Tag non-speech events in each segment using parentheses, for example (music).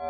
已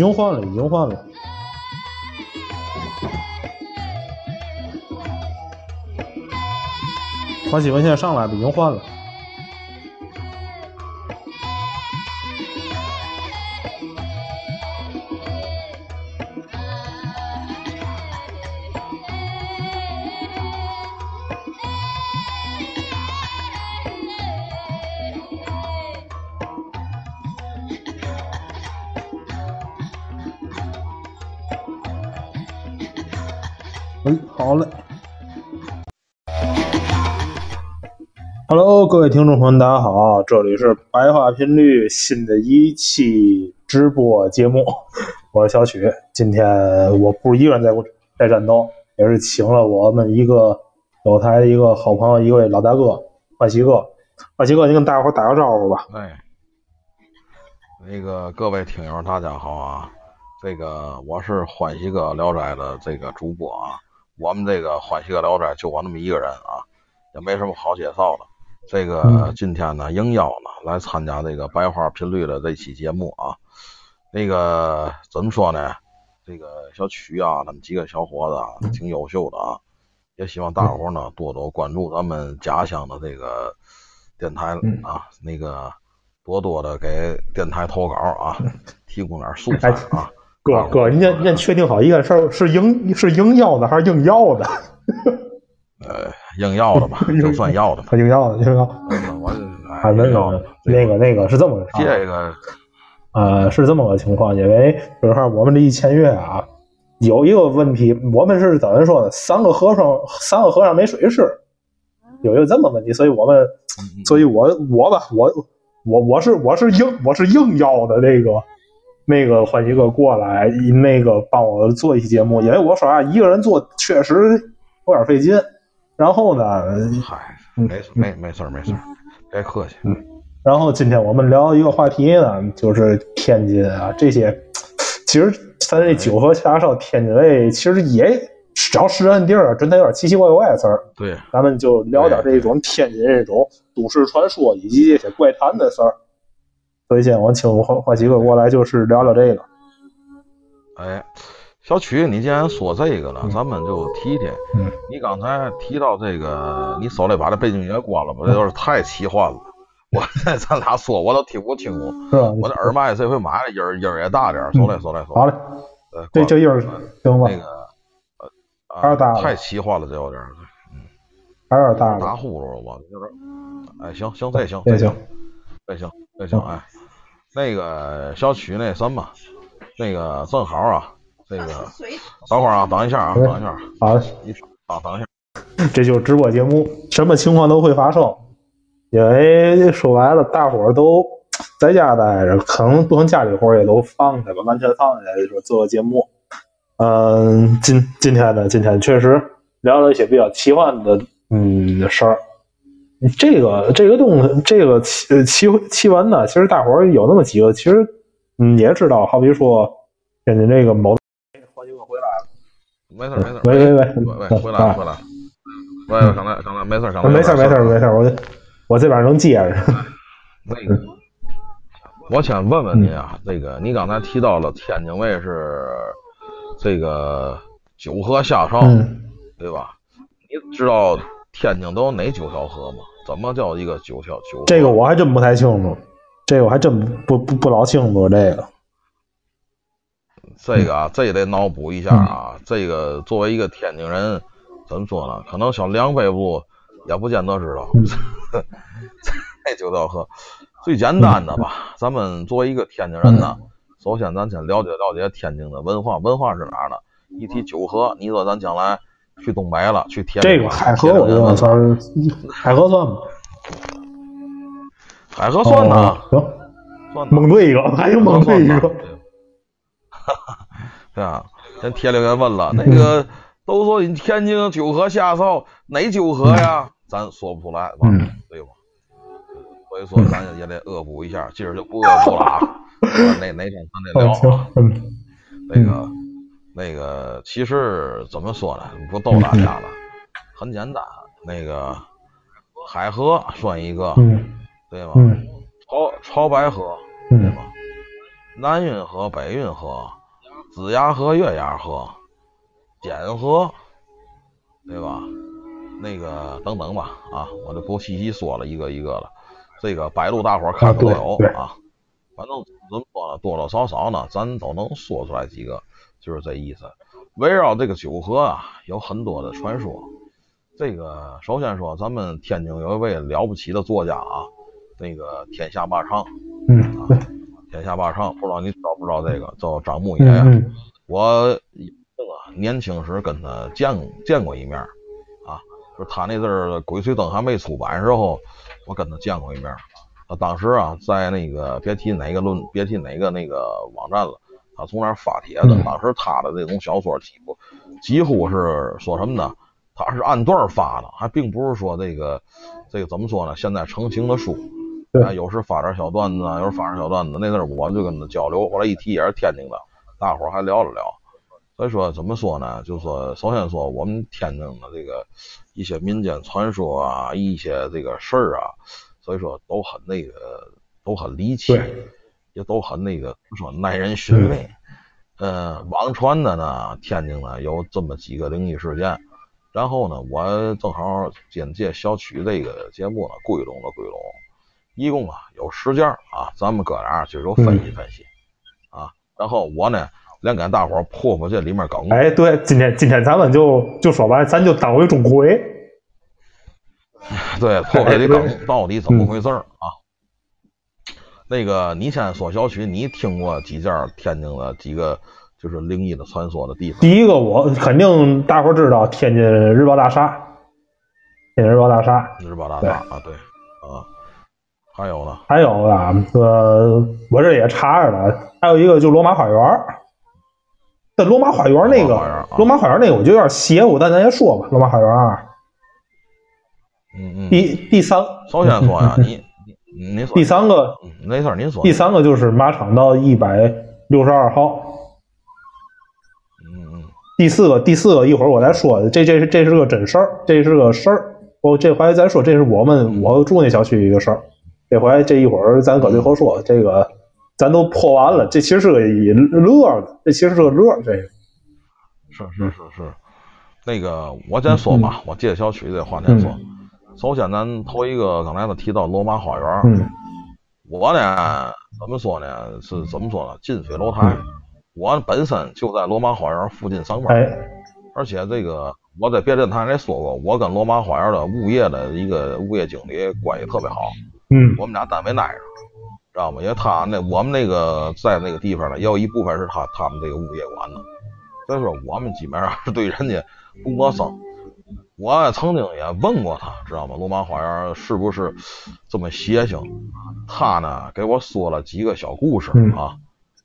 已经换了，已经换了。欢喜文现在上来了，已经换了。各位听众朋友，大家好，这里是白话频率新的一期直播节目，(laughs) 我是小曲。今天我不是一个人在在战斗，也是请了我们一个有台的一个好朋友，一位老大哥，欢喜哥。欢喜哥，你跟大家伙打个招呼吧。哎，那个各位听友，大家好啊！这个我是欢喜哥聊斋的这个主播啊。我们这个欢喜哥聊斋就我那么一个人啊，也没什么好介绍的。这个今天呢，应邀呢来参加这个白花频率的这期节目啊。那个怎么说呢？这个小曲啊，他们几个小伙子啊，挺优秀的啊。也希望大伙呢多多关注咱们家乡的这个电台啊，那个多多的给电台投稿啊，提供点素材啊。哥哥，你先你先确定好一个事儿，是应是应邀的还是应要的？(laughs) 呃，硬要的吧，(laughs) 就算要的吧。硬要的，硬要。我还没有那个那个是这么个这个呃是这么个情况，因为就是说我们这一签约啊，有一个问题，我们是怎么说呢？三个和尚三个和尚没水吃，有一个这么问题，所以我们，所以我我吧，我我我是我是硬我是硬要的那个。那个欢喜哥过来，那个帮我做一期节目，因为我说啊，一个人做确实有点费劲。然后呢，嗨，没没没事没事，别客气。嗯。然后今天我们聊一个话题呢，就是天津啊这些，其实咱这九河下梢天津卫，其实也只要是人地儿，真的有点奇奇怪怪的事儿。对，咱们就聊点这种天津这种都市传说以及这些怪谈的事儿。所以，今天我请换换几个过来，就是聊聊这个。哎，小曲，你既然说这个了，咱们就提提。嗯。你刚才提到这个，你手里把这背景音乐关了吧？这有点太奇幻了。我 (laughs) 咱俩说，我都听不清楚。我这耳麦这回买的音儿音儿也大点儿。说来说来说。好嘞。呃，这这音儿行吧？那个呃，还是大。太奇幻了，这有点。嗯。还是大。打呼噜了，我有点。哎，行行，这行，这行，这行，这行，哎。那个小曲，那什么，那个正好啊，这个 (laughs) 等会儿啊，等一下啊，等一下，好，你啊，等一下，这就是直播节目，什么情况都会发生，因为说白了，大伙儿都在家待着，可能不能家里活也都放下吧，完全放下来，说做个节目。嗯，今今天呢，今天确实聊了一些比较奇幻的嗯事儿。这个这个东西，这个奇奇奇闻呢，其实大伙儿有那么几个，其实嗯，也知道，好比说天津这个某没事没事，喂喂喂喂喂，回来了回来了，喂，上来上来没事上来没事没事没事，我我这边能接着。那个，我先问问您啊，这个你刚才提到了天津卫视这个九河下梢，对吧？你知道天津都有哪九条河吗？怎么叫一个九条九？这个我还真不太清楚，这个我还真不不不老清楚这个。这个啊，这也得脑补一下啊。这个作为一个天津人，怎么说呢？可能小梁北部也不见得知道。(laughs) 这九条河最简单的吧？咱们作为一个天津人呢，首先咱先了解了解天津的文化。文化是哪儿呢？一提九河，你说咱将来去东北了，去天津，这个海河我觉得算海河算吗？海河算呢？行，算蒙对一个，还有蒙对一个。(laughs) 对啊，人铁留言问了，那个都说你天津九河下哨哪九河呀？咱说不出来，对吧？所以说咱也得恶补一下，今儿就不恶补了啊。(laughs) 哪哪天咱得聊啊。那个那个，其实怎么说呢？不逗大家了，很简单。那个海河算一个，对吗？潮潮白河，对吗？南运河、北运河、子牙河、月牙河、简河，对吧？那个等等吧，啊，我就不细细说了，一个一个了。这个百度大伙看看都有啊。反正怎么说呢，多多少少呢，咱都能说出来几个，就是这意思。围绕这个九河啊，有很多的传说。这个首先说，咱们天津有一位了不起的作家啊，那个天下霸唱，嗯。天下霸唱，不知道你知道不知道这个叫张牧野？我这个年轻时跟他见见过一面啊，就是他那阵儿《鬼吹灯》还没出版时候，我跟他见过一面。他当时啊，在那个别提哪个论，别提哪个那个网站了，他从那儿发帖子。当时他的这种小说几乎几乎是说什么呢？他是按段发的，还并不是说这个这个怎么说呢？现在成型的书。啊，有时发点小段子啊，有时发点小段子。那阵儿我就跟他交流，后来一提也是天津的，大伙儿还聊了聊。所以说怎么说呢？就说首先说我们天津的这个一些民间传说啊，一些这个事儿啊，所以说都很那个，都很离奇，也都很那个，说耐人寻味。嗯，网传的呢，天津呢有这么几个灵异事件。然后呢，我正好借借小曲这个节目呢，归拢了归拢。一共啊有十件啊，咱们哥俩就就分析分析啊。然后我呢，连跟大伙儿破破这里面梗。哎，对，今天今天咱们就就说白，咱就当回钟馗。(laughs) 对，破破这梗到底怎么回事啊？那个，你先说小曲，你听过几件天津的几个就是灵异的传说的地方？第一个，我肯定大伙知道天津日报大厦，天津日报大厦，日报大厦啊，对啊。还有呢？还有啊，呃，我这也查着了，还有一个就罗马花园。在罗马花园那个，罗马花园那个，我觉得有点邪乎，但咱先说吧。罗马花园啊，嗯嗯。第第三，首先说呀，你 (laughs) 你你说。第三个，没事，您说。第三个就是马场道一百六十二号。嗯嗯。第四个，第四个，一会儿我再说。这这是这是个真事儿，这是个事儿。我这回再说，这是我们我住那小区一个事儿。这回这一会儿咱搁最后说，这个咱都破完了。这其实是个乐的，这其实是个乐。这个是是是是，那个我先说吧，我借小曲这话先说。首先，咱头一个刚才他提到罗马花园，我呢怎么说呢？是怎么说呢？近水楼台。我本身就在罗马花园附近上班，而且这个我在别的台里说过，我跟罗马花园的物业的一个物业经理关系特别好。嗯，我们俩单位挨着，知道吗？因为他那我们那个在那个地方呢，也有一部分是他他们这个物业管的，所以说我们基本上是对人家不陌生。我曾经也问过他，知道吗？罗马花园是不是这么邪性？他呢给我说了几个小故事啊，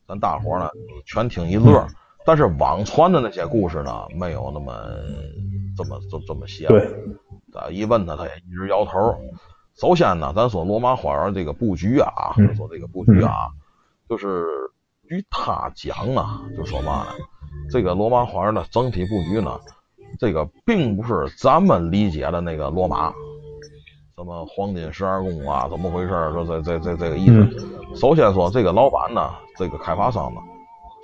咱大伙呢全听一乐。但是网传的那些故事呢，没有那么这么这这么邪。对，一问他，他也一直摇头。首先呢，咱说罗马花园这个布局啊，说这个布局啊，就是据他讲啊，就说嘛呢，这个罗马花园的整体布局呢，这个并不是咱们理解的那个罗马，什么黄金十二宫啊，怎么回事？说这这这这个意思。首先说这个老板呢，这个开发商呢，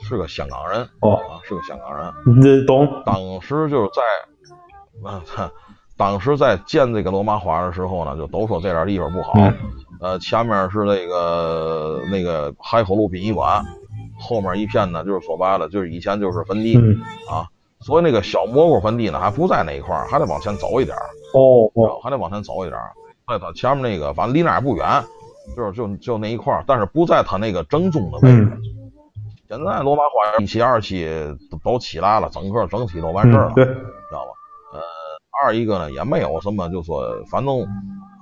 是个香港人哦，啊，是个香港人。你懂？当时就是在，啊，(laughs) 当时在建这个罗马花园的时候呢，就都说这点地方不好。呃，前面是那个那个海口路殡仪馆，后面一片呢，就是说白了，就是以前就是坟地啊。所以那个小蘑菇坟地呢，还不在那一块儿，还得往前走一点儿。哦哦，还得往前走一点儿。在他前面那个，反正离那儿不远，就是就就那一块儿，但是不在他那个正中的位置。现在罗马花园一期、二期都起来了，整个整体都完事儿了，对，知道吧？呃，二一个呢也没有什么，就说反正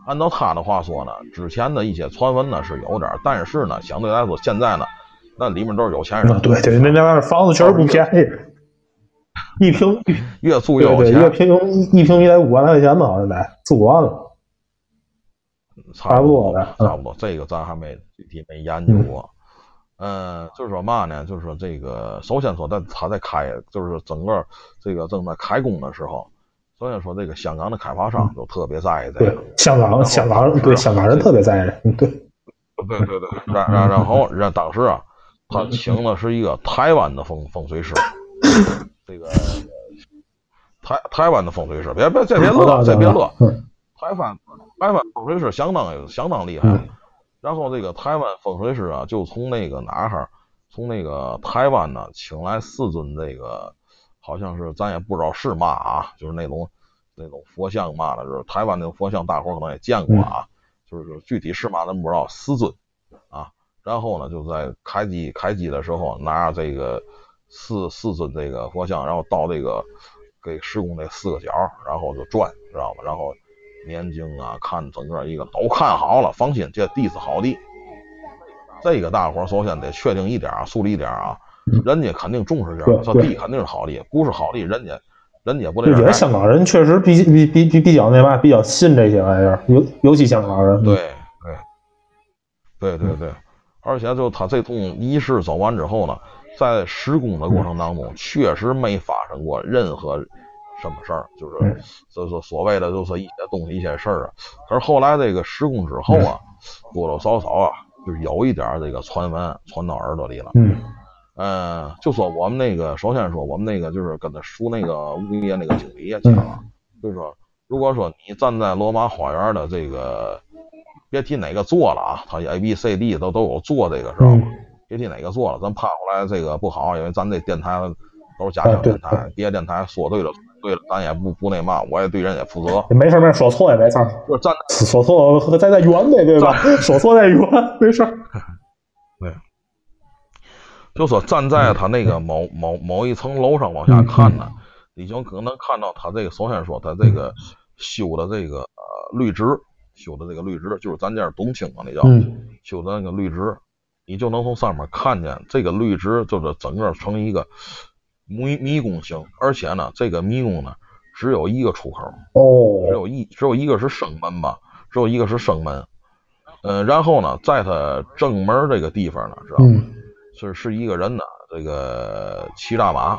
按照他的话说呢，之前的一些传闻呢是有点，但是呢相对来说现在呢，那里面都是有钱人。对对，那那玩意儿房子确实不便宜。一平 (laughs) 越住越有钱，一平一平也得五万来块钱吧，好像得住完了，差不多的，差不多。这个咱还没具体没研究过。嗯，就是说嘛呢？就是说这个，首先说在他在开，就是整个这个正在开工的时候，首先说这个香港的开发商都特别在意这个。香港香港对香港人特别在意，对。对对对，然然然后，然当时啊，他请的是一个台湾的风风水师。这个台台湾的风水师，别别这别乐，这别乐。台湾台湾风水师相当相当厉害。然后这个台湾风水师啊，就从那个哪哈，从那个台湾呢，请来四尊这个，好像是咱也不知道是嘛啊，就是那种那种佛像嘛的，就是台湾那种佛像，大伙可能也见过啊，就是具体是嘛咱不知道，四尊啊。然后呢，就在开机开机的时候拿着这个。四四尊这个佛像，然后到这个给施工这四个角，然后就转，知道吧？然后念经啊，看整个一个都看好了，放心，这地是好地。这个大伙首先得确定一点啊，树立一点啊，人家肯定重视这，这地肯定是好地，不是好地，人家人家不得。对，香港人确实比比比比比较那嘛，比较信这些玩意儿，尤尤其香港人。对对对对对，而且就他这通仪式走完之后呢。在施工的过程当中，确实没发生过任何什么事儿，就是就是所谓的就是一些东西一些事儿啊。可是后来这个施工之后啊，多多少少啊，就是有一点这个传闻传到耳朵里了。嗯，嗯，就说我们那个，首先说我们那个就是跟他熟那个物业那个经理也讲了，就是说，如果说你站在罗马花园的这个，别提哪个座了啊，他 A、B、C、D 都都有座这个知道吗？别提哪个做了，咱怕后来这个不好，因为咱这电台都是家庭电台，别的电台说对了对了，咱也不不那嘛，我也对人也负责。没事没事，说错也没事，就是站说错和咱再圆呗，对吧？说错再圆，没事 (laughs) 就说站在他那个某某某一层楼上往下看呢，你就可能看到他这个，首先说他这个修的这个呃绿植，修的这个绿植，就是咱这冬青啊，那叫修的那个绿植。你就能从上面看见这个绿植，就是整个成一个迷迷宫形，而且呢，这个迷宫呢只有一个出口，哦，只有一只有一个是生门吧，只有一个是生门，嗯，然后呢，在它正门这个地方呢，知道吗？是是一个人呢，这个骑大马，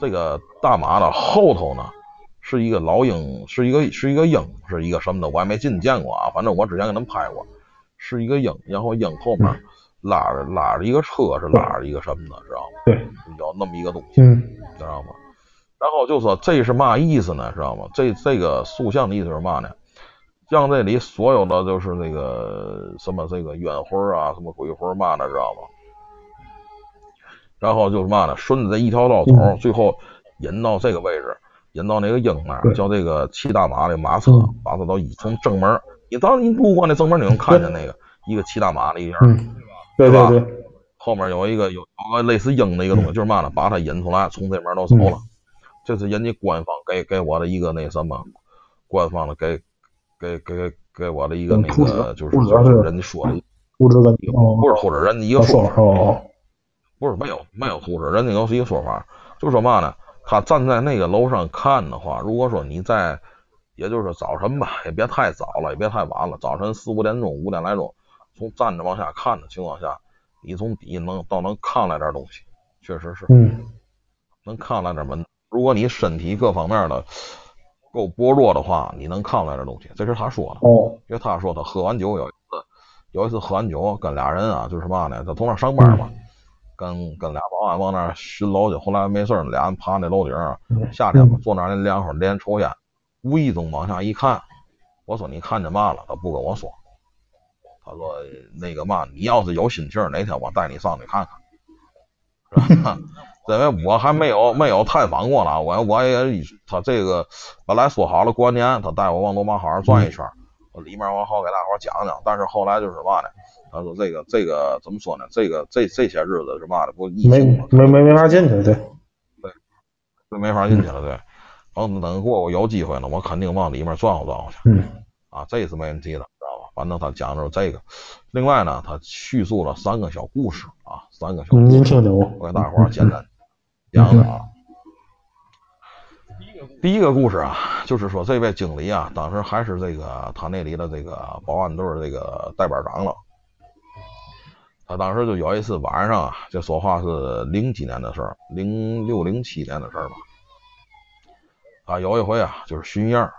这个大马的后头呢是一个老鹰，是一个是一个鹰，是一个什么的，我还没进见过啊，反正我之前给他们拍过，是一个鹰，然后鹰后面。拉着拉着一个车是拉着一个什么的，知道吗？对，有那么一个东西，知道吗？然后就说这是嘛意思呢？知道吗？这这个塑像的意思是嘛呢？像这里所有的就是那个什么这个冤魂啊，什么鬼魂嘛的，知道吗？然后就是嘛呢？顺着这一条道走，最后引到这个位置，引到那个鹰那儿，叫这个骑大马的马车，把它都从正门，你当你路过那正门，你能看见那个一个骑大马的一人。对对对，后面有一个有有个类似鹰的一个东西，就是嘛呢？把它引出来，从这门都走了。这是人家官方给给我的一个那什么，官方的给给给给我的一个那个，就是人家说的，不是或者，人家一个说法，不是没有没有图纸，人家都是一个说法，就说嘛呢？他站在那个楼上看的话，如果说你在，也就是早晨吧，也别太早了，也别太晚了，早晨四五点钟、五点来钟。从站着往下看的情况下，你从底能倒能看来点东西，确实是，嗯，能看来点门。如果你身体各方面的够薄弱的话，你能看来点东西。这是他说的，哦，因为他说他喝完酒有一次，有一次喝完酒跟俩人啊，就是嘛呢，他从那上班嘛，跟跟俩保安往那巡楼去，后来没事儿，俩人爬那楼顶儿，夏天嘛，坐那儿那凉快连抽烟，无意中往下一看，我说你看见嘛了？他不跟我说。他说：“那个嘛，你要是有心情，哪天我带你上去看看，是吧？(laughs) 因为我还没有没有探访过呢，我我也他这个本来说好了过年，他带我往罗马好好转一圈，我里面我好给大伙讲讲。但是后来就是嘛呢？他说这个这个怎么说呢？这个这这些日子是嘛的？不疫没情嘛，没没没法进去，对，对就没法进去了，对。等等过我有机会了，我肯定往里面转悠转悠去。”嗯啊，这是没问题的，知道吧？反正他讲的是这个。另外呢，他叙述了三个小故事啊，三个小故事，您事，听听我，我给大伙儿简单讲讲啊。第一个故事啊，就是说这位经理啊，当时还是这个他那里的这个保安队儿这个代班长了。他当时就有一次晚上啊，这说话是零几年的事儿，零六零七年的事儿吧。啊有一回啊，就是巡夜，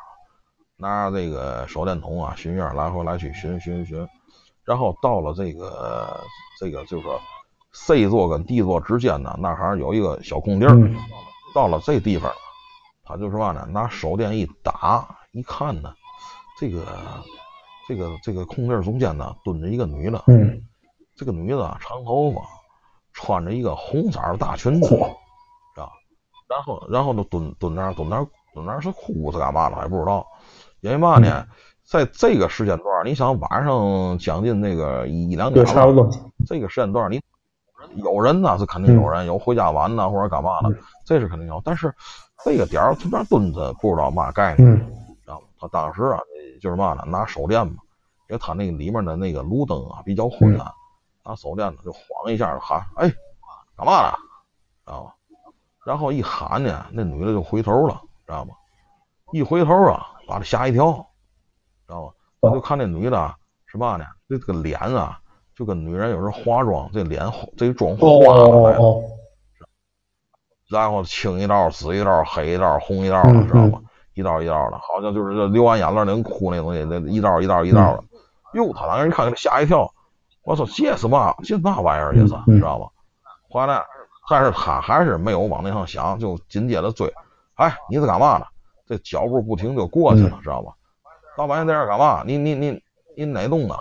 拿着这个手电筒啊，巡夜来回来去巡巡巡，然后到了这个这个就是说 C 座跟 D 座之间呢，那还是有一个小空地儿。嗯到了这地方，他就是嘛呢，拿手电一打，一看呢，这个这个这个空地中间呢，蹲着一个女的。嗯，这个女的啊长头发，穿着一个红色的大裙子，嚯，是吧？然后然后就蹲蹲那儿蹲那儿蹲那儿是哭是干嘛的还不知道，因为嘛呢，在这个时间段，你想晚上将近那个一一两，点了，差不多，这个时间段你有人呢是肯定有人，有回家晚呢或者干嘛的嗯，这是肯定有，但是这个点儿从那儿蹲着不知道嘛概念。嗯知道吗？他当时啊，就是嘛呢，拿手电嘛，因为他那个里面的那个路灯啊比较昏暗，拿手电呢就晃一下就喊，哎，干嘛呢？知道吗？然后一喊呢，那女的就回头了，知道吗？一回头啊，把他吓一跳，知道吗？我就看那女的啊是嘛呢？这个脸啊，就跟女人有时候化妆，这脸这妆哦化哦了来了，哦然后青一道、紫一道、黑一道、红一道的，嗯知道吗？一道一道的，好像就是这流完眼泪能哭那东西，那一道一道一道的。哟，他当时一看，给他吓一跳。我说这是嘛？这嘛玩意儿？这是，嗯嗯知道吧？后来，但是他还是没有往那上想，就紧接着追。哎，你是干嘛呢？这脚步不停就过去了，知道吧？老板，你在这干嘛？你你你你哪栋的？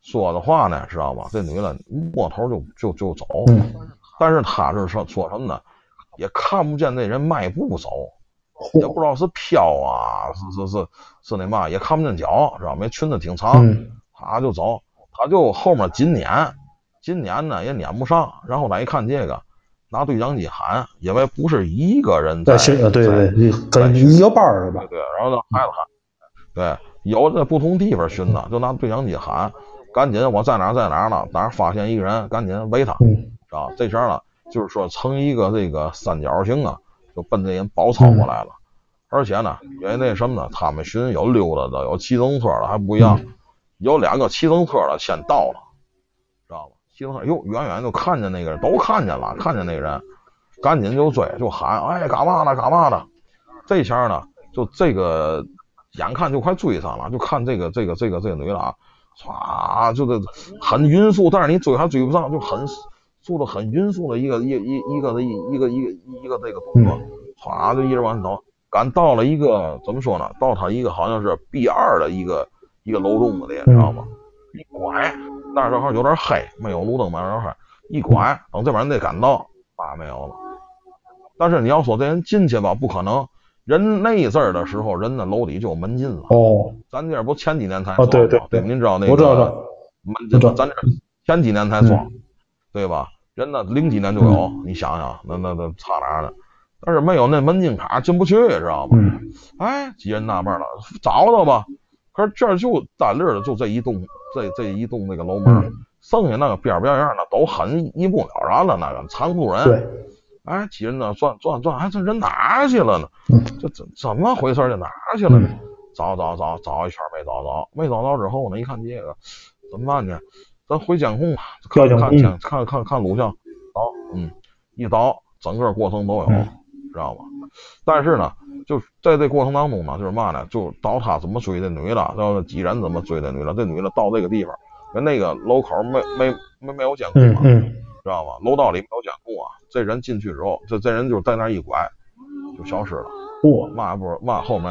说的话呢，知道吧？这女的摸头就就就走。嗯，但是他是说说什么呢？也看不见那人迈步走，也不，知道是飘啊，是是是是那嘛，也看不见脚，知道没？裙子挺长，嗯他就走，他就后面紧撵，紧撵呢也撵不上，然后来一看这个，拿对讲机喊，因为不是一个人在对在对，跟一个班儿的吧对，对，然后让孩子喊，对，有在不同地方巡的，就拿对讲机喊，赶紧我在哪儿在哪儿呢？哪儿发现一个人，赶紧围他，嗯是吧？这时候呢，就是说成一个这个三角形啊，就奔这人包抄过来了。而且呢，因为那什么呢，他们寻有溜达的，有骑自行车的，还不一样。有两个骑自行车的先到了，知道吧？骑自行车，哟，远远就看见那个人，都看见了，看见那个人，赶紧就追，就喊，哎，干嘛呢？干嘛呢？这下呢，就这个眼看就快追上了，就看这个这个这个这个女的啊，唰，就是很匀速，但是你追还追不上，就很速度很匀速的一个一一一个的一一个一个一个这个动作，唰就一直往前走，赶到了一个怎么说呢？到他一个好像是 B 二的一个一个楼洞子里，知道吗？一拐，那儿正好有点黑，没有路灯嘛，有点黑，一拐，等这边人得赶到，啊，没有了。但是你要说这人进去吧，不可能。人那阵儿的时候，人的楼底就有门禁了。哦，咱这儿不前几年才哦对对对您知道那个我知道门禁，咱这前几年才装，对吧？人呢零几年就有，你想想，那那那差哪儿呢？但是没有那门禁卡进不去，知道吗？嗯哎，几人纳闷了，找找吧。可是这儿就单立儿的就这一栋，这这一栋那个楼门，嗯，剩下那个边儿边儿的都很一目了然了，那个残酷人。对，哎，几人呢转转转，哎，这人哪去了呢？嗯这怎怎么回事儿？这哪去了呢？嗯找找找找一圈没找着，没找着之后呢，一看这个怎么办呢？咱回监控吧，看看看监看看看录像，导，嗯，一导，整个过程都有，嗯知道吗？但是呢，就在这过程当中呢，就是嘛呢，就导他怎么追这女的，然后几人怎么追这女的，这女的到这个地方，人那个楼口没没没没有监控嘛，知道吗？楼道里没有监控啊，这人进去之后，这这人就在那一拐，就消失了。嚯，嘛也不是嘛后面，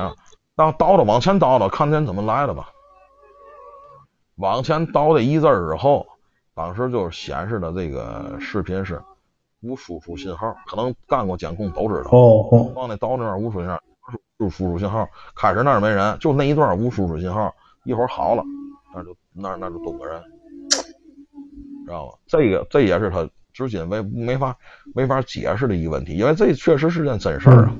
然后倒着往前倒着，看见怎么来的吧。往前倒这一字儿之后，当时就是显示的这个视频是无输出信号，可能干过监控都知道。哦哦，往那倒那儿无输出信号，无输出信号，开始那儿没人，就那一段无输出信号，一会儿好了，那就那那就蹲个人，知道吗？这个这也是他至今没没法没法解释的一个问题，因为这确实是件真事儿啊。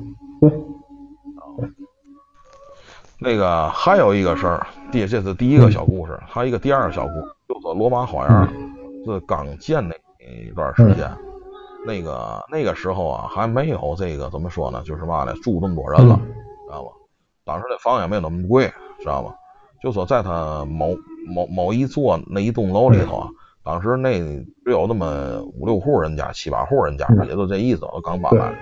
那个还有一个事儿，第这是第一个小故事，还有一个第二个小故事，就说罗马花园是刚建那一段时间，那个那个时候啊还没有这个怎么说呢，就是嘛呢，住这么多人了，知道吗？当时那房也没有那么贵，知道吗？就说在他某某某一座那一栋楼里头啊，当时那只有那么五六户人家、七八户人家，也就这意思，我刚搬来。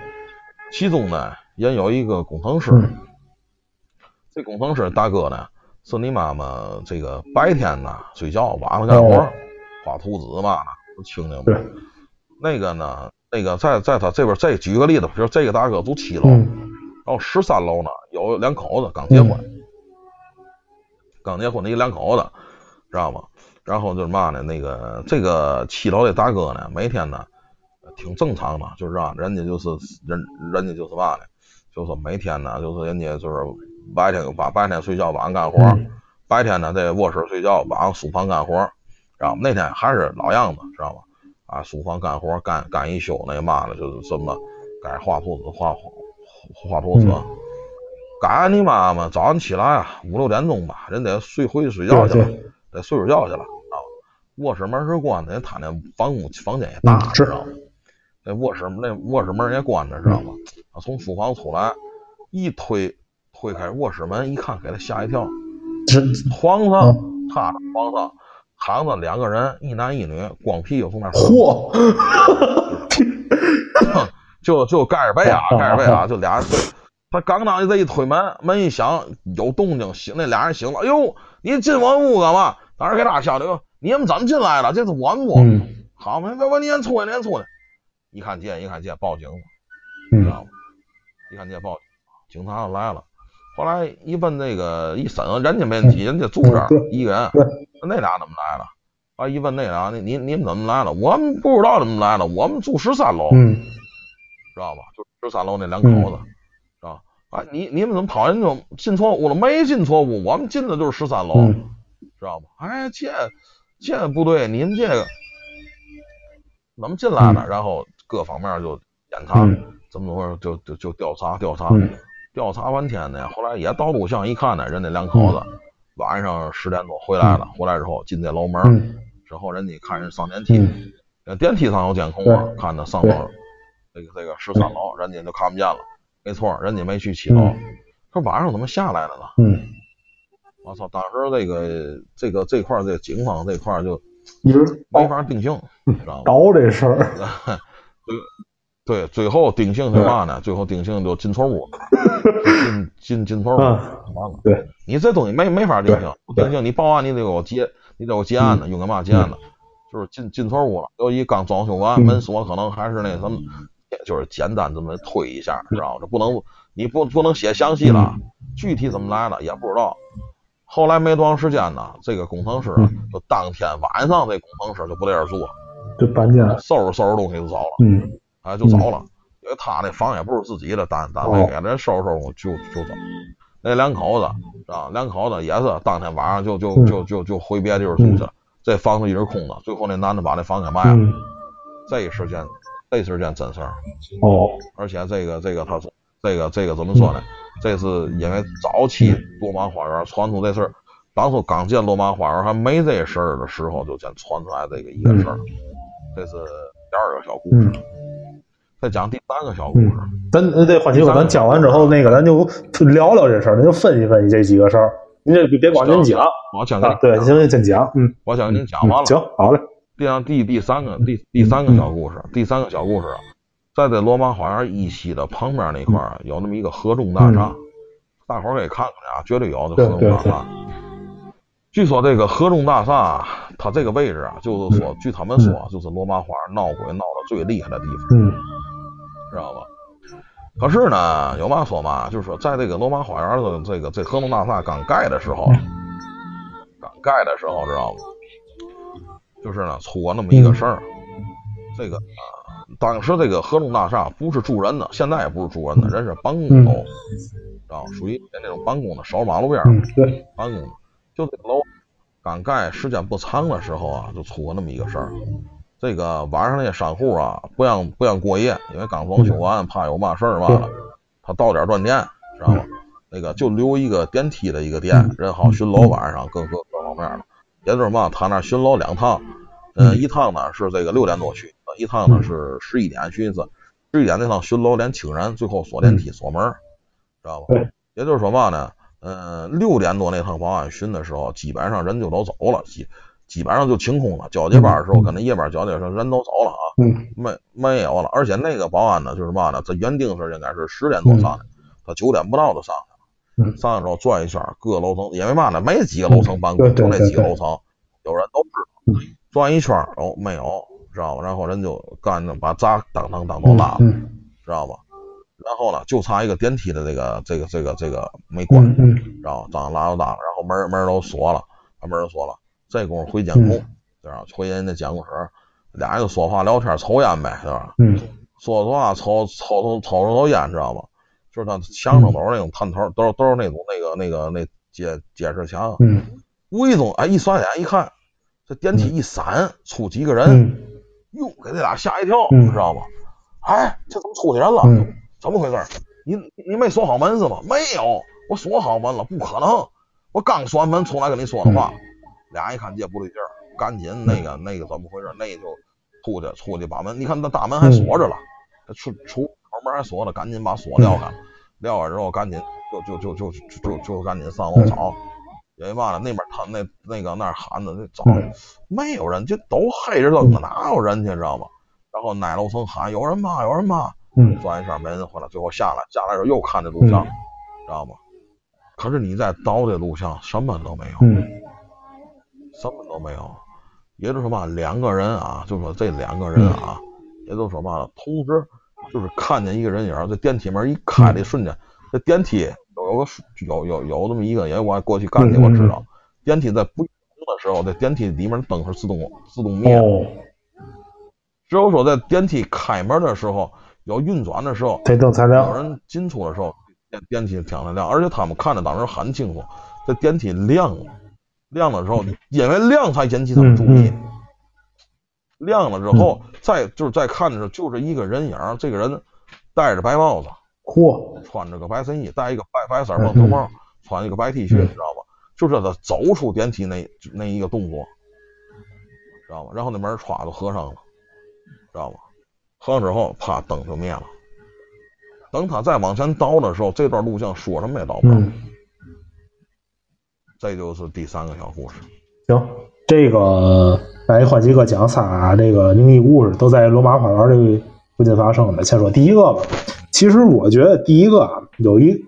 其中呢，也有一个工程师，嗯这工程师大哥呢，是你妈妈这个白天呢睡觉，晚上干活，哦画图纸嘛呢，都清清。那个呢，那个在在他这边，这举个例子，比如这个大哥住七楼，嗯然后十三楼呢有两口子刚结婚，刚结婚的一两口子，知道吗？然后就是嘛呢，那个这个七楼的大哥呢，每天呢挺正常的，就是让人家就是人人家就是嘛呢，就是说每天呢就是人家就是白天把白天睡觉，晚上干活，嗯白天呢在卧室睡觉，晚上书房干活，知道吗？那天还是老样子，知道吗？啊，书房干活干干一宿，那嘛的就是什么该画图纸画画画图纸。嗯赶你妈妈早上起来啊，五六点钟吧，人得睡回去睡觉去了，得睡会觉去了啊。卧室门是关的，他那房屋房间也大，知道吗？那卧室那卧室门也关着，知道吗？啊，从书房出来，一推推开卧室门，一看，给他吓一跳。这床上嗯他的床上躺着两个人，一男一女，光屁股从那儿嚯，(laughs) 就就盖着被啊，啊 (laughs) 盖着被啊，就俩人。他刚当这一推门，门一响，有动静，醒那俩人醒了。哎呦，你进我屋干嘛？当时给大吓的，哟，你们怎么进来了？这是我屋。嗯好，没别别，你先出来，你先出来。一看见，一看见，报警了，知嗯道吗？一看见报警，警察来了。后来一问那个一审，人家没问题，人家住这儿一个人，那俩怎么来了？啊，一问那俩，你你你们怎么来了？我们不知道怎么来的，我们住十三楼。嗯知道吧？就十三楼那两口子，知道吧？啊，你你们怎么跑人就进错屋了？没进错屋，我们进的就是十三楼，嗯知道吧？哎，这这不对，你们这个怎么进来的？然后各方面就检查，嗯怎么怎么？就就就调查调查，嗯调查半天呢，后来也到录像一看呢，人家两口子晚上十点多回来了，回来之后进这楼门，嗯之后人家看人上电梯，电梯上有监控啊，看他上到这个这个十三楼，人家就看不见了。没错，人家没去七楼嗯，可晚上怎么下来了呢？嗯，我操！当时这个这个这块儿这个警方这块儿就一直没法定性，知道吗？倒这事儿，(laughs) 对对，最后定性是嘛呢？最后定性就进错屋，进进进错屋，嗯。完了。对，你这东西没没法定性，定性你报案你得给我结，你得给我结案呢，用干嘛结案呢？就是进进错屋了，尤其刚装修完，嗯。门锁可能还是那什么，就是简单这么推一下，知道吗？这不能你不不能写详细了，具体怎么来的也不知道。后来没多长时间呢，这个工程师就当天晚上，这工程师就不在这儿住了，就搬家，收拾收拾东西就走了。嗯哎，就走了，因为他那房也不是自己的，单单位哦给的，人收拾收拾就就走。那两口子啊，两口子也是当天晚上就就嗯就就就回别的地方住去了，这房子一直空着，最后那男的把那房给卖了。嗯这一事件，这是件真事儿，哦而且这个这个他说这个这个怎么说呢？这是因为早期罗马花园传出这事儿，当初刚建罗马花园还没这事儿的时候，就先传出来这个一个事儿。这是第二个小故事。嗯再讲第三个小故事。嗯，咱呃这话题咱讲完之后，那个咱就聊聊这事儿，咱就分析分析这几个事儿。您这别光您讲我先啊，对，行，先讲，嗯，我先给您讲完了。行，好嘞。第二第第三个第第三个小故事，第三个小故事，在这罗马花园一期的旁边那块儿有那么一个合众大厦，大伙儿可以看看啊，绝对有这合众大厦。据说这个合众大厦，它这个位置啊，就是说，据他们说，就是罗马花园闹鬼闹的最厉害的地方，嗯，知道吧？可是呢，有嘛说嘛，就是说，在这个罗马花园的这个这合众大厦刚盖的时候，刚盖的时候，知道吗？就是呢，出过那么一个事儿，这个啊，当时这个合众大厦不是住人的，现在也不是住人的，人是办公楼，知道属于那种办公的，守马路边儿，对，办公的。就这个楼刚盖时间不长的时候啊，就出过那么一个事儿。这个晚上那些商户啊，不让不让过夜，因为刚装修完，怕有嘛事儿嘛的，他到点断电，知道吗？那个就留一个电梯的一个电，人好巡逻晚上各各各方面的。也就是嘛，他那巡逻两趟，嗯，一趟呢是这个六点多去，一趟呢是十一点去一次。十一点那趟巡逻连请人，最后锁电梯锁门，知道吧？也就是说嘛呢，嗯，六点多那趟保安巡的时候，基本上人就都走了，基基本上就清空了。交接班的时候，跟那夜班交接时候人都走了啊，没没有了。而且那个保安呢，就是嘛呢，他原定是应该是十点多上的，他九点不到就上去了。上来之后转一圈，各个楼层，因为嘛呢，没几个楼层办公，就那几个楼层，有人都知道。转一圈，哦，没有，知道吧？然后人就干着把闸当当当都拉了，知道吧？然后呢，就差一个电梯的这个这个这个这个没关，知道吧？当拉都拉了，然后门门都锁了，把门锁了。这功夫回监控，对吧？回人家监控室，俩人就说话聊天，抽烟呗，对吧？嗯。说实话，抽抽抽抽着头烟，知道吗？就是他墙上都是那种探头，都是都是那种那个那个那结结实墙。嗯。无意中哎，一甩眼一看，这电梯一闪，出几个人，哟，给这俩吓一跳，知道吗？哎，这怎么出去人了？怎么回事？你你没锁好门是吗？没有，我锁好门了，不可能。我刚锁完门出来跟你说的话。俩人一看这不对劲儿，赶紧那个那个怎么回事？那就出去出去把门，你看那大门还锁着了，出出口门还锁着，赶紧把锁撂开。撂开之后，赶紧就就就就就就赶紧上楼找，因为嘛呢？那边他那那个那喊的那找，没有人，就都黑着灯，哪有人去，知道吗？然后奶楼层喊有人吗？有人吗？嗯，转一圈没人回来，最后下来下来时候又看这录像，知道吗？可是你在倒这录像，什么都没有，什么都没有。也就是说嘛，两个人啊，就说这两个人啊，也就说嘛，同时。就是看见一个人影，这电梯门一开的瞬间，这电梯有个有有有这么一个，因为我过去干的，我知道，电梯在不用的时候，这电梯里面灯是自动自动灭。只有说在电梯开门的时候，有运转的时候，这灯才亮。有人进出的时候，电电梯才亮。而且他们看的当时很清楚，这电梯亮了，亮的时候，因为亮才引起他们注意。亮了之后，再就是再看的时候，就是一个人影这个人戴着白帽子，嚯，穿着个白衬衣，戴一个白白色棒球帽，穿一个白 T 恤，知道吧？就是他走出电梯那那一个动作，知道吧？然后那门歘就合上了，知道吧？合上之后，啪，灯就灭了。等他再往前倒的时候，这段录像说什么也倒不了。这就是第三个小故事。行，这个。来，换几个讲仨这个灵异故事，都在罗马花园这附近发生的。先说第一个吧。其实我觉得第一个啊，有一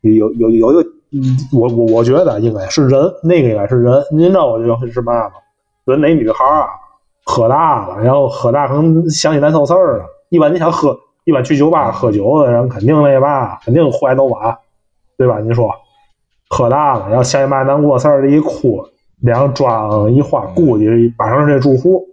有有有一个，嗯我我我觉得应该是人，那个应该是人。您知道我这是嘛吗？说那女孩啊，喝大了，然后喝大可能想起难受事儿了。一般你想喝，一般去酒吧喝酒的人肯定那嘛，肯定坏都晚，对吧？你说喝大了，然后想起嘛难过事儿，一哭。两砖一画，估计马上这住户。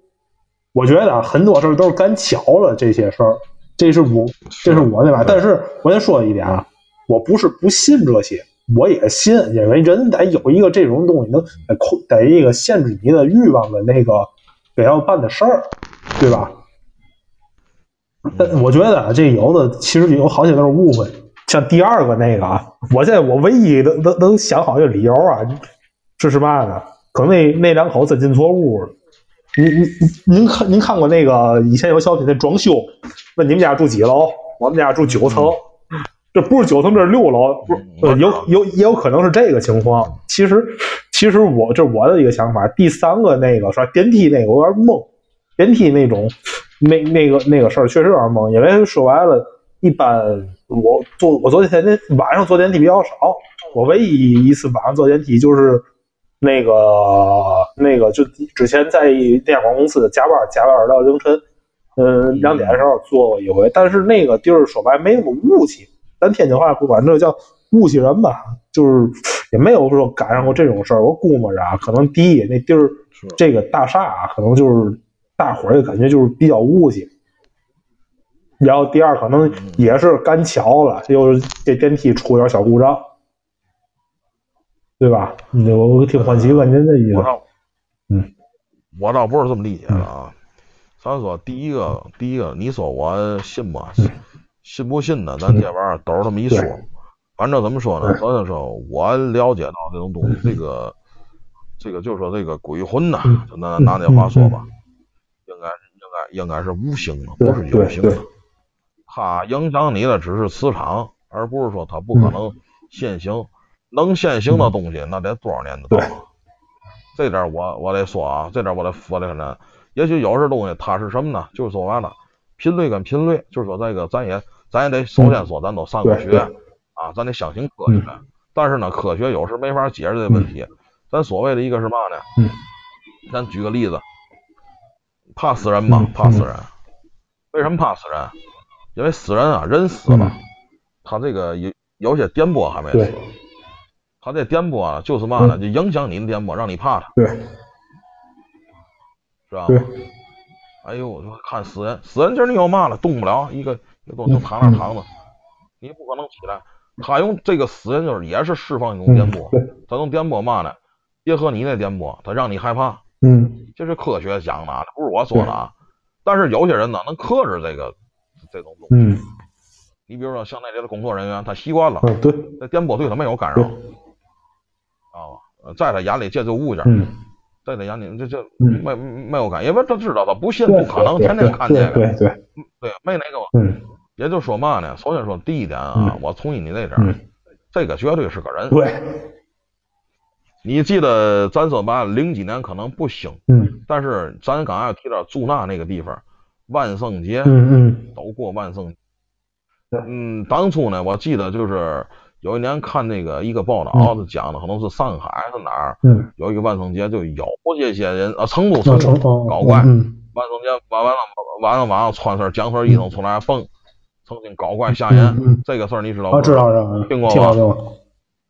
我觉得很多事儿都是赶巧了，这些事儿，这是我，这是我对吧？但是我先说一点啊，我不是不信这些，我也信，因为人得有一个这种东西能控，得一个限制你的欲望的那个得要办的事儿，对吧？但我觉得这有的其实有好些都是误会，像第二个那个啊，我现在我唯一能能能想好一个理由啊，这是嘛呢？可能那那两口子进错屋了。您您您看您看过那个以前有小品那装修？问你们家住几楼？我们家住九层。这不是九层，这是六楼，不是呃，有有也有可能是这个情况。其实，其实我这是我的一个想法。第三个那个是吧？电梯那个我有点懵，电梯那种那那个那个事儿确实有点懵。因为说白了，一般我坐我昨天天晚上坐电梯比较少，我唯一一次晚上坐电梯就是那个那个就之前在电广公司加班加班到凌晨嗯两点的时候坐过一回，但是那个地儿说白没那么雾气。咱天津话不管这叫雾气人吧，就是也没有说赶上过这种事儿。我估摸着啊，可能第一那地儿这个大厦啊，可能就是大伙儿的感觉就是比较雾气。然后第二可能也是赶巧了，又这电梯出点小故障，对吧？我我挺欢喜问您这意思，嗯，我倒不是这么理解的啊。咱说第一个，第一个，你说我信吗？信不信呢？咱这玩意儿都是这么一说。反正怎么说呢？咱就说，我了解到这种东西，这个，这个就是说这个鬼魂呐，就拿拿那话说吧，应该应该应该是无形的，不是有形的。它影响你的只是磁场，而不是说它不可能现形。能现行的东西，那得多少年的到？这点我我得说啊，这点我得说的很。也许有些东西它是什么呢？就是说完了。频率跟频率，就是说这个，咱也咱也得首先说，咱都上过学啊，咱得相信科学。但是呢，科学有时没法解释这问题。咱所谓的一个是嘛呢？咱举个例子，怕死人吗？怕死人。为什么怕死人？因为死人啊，人死了，他这个有有些颠簸还没死，他这颠簸啊，就是嘛呢？就影响你的颠簸，让你怕他。对。是吧？哎呦，我说看死人，死人今儿你又嘛了？动不了一个，一个就躺那躺着，你不可能起来。他用这个死人就是也是释放一种颠簸，他用颠簸嘛呢？结合你那颠簸，他让你害怕。嗯，这是科学讲的，不是我说的啊。但是有些人呢，能克制这个这种东西。嗯，你比如说像那里的工作人员，他习惯了，对，那颠簸对他没有干扰。啊，在他眼里这就物件。嗯。在他眼里，这这没没有感，因为他知道他不信，不可能天天看这个，对对对，没那个。嗯，也就说嘛呢？首先说第一点啊，我同意你那点，这个绝对是个人。对。你记得咱说嘛，零几年可能不兴，嗯，但是咱刚才提到驻纳那个地方，万圣节，嗯嗯，都过万圣节。嗯，当初呢，我记得就是。有一年看那个一个报道，他讲的可能是上海是哪儿，有一个万圣节就有这些人啊，成都成都搞怪，万圣节完完了完了晚上穿身僵尸衣裳出来蹦，曾经搞怪吓人，这个事儿你知道吗？知道听过吗？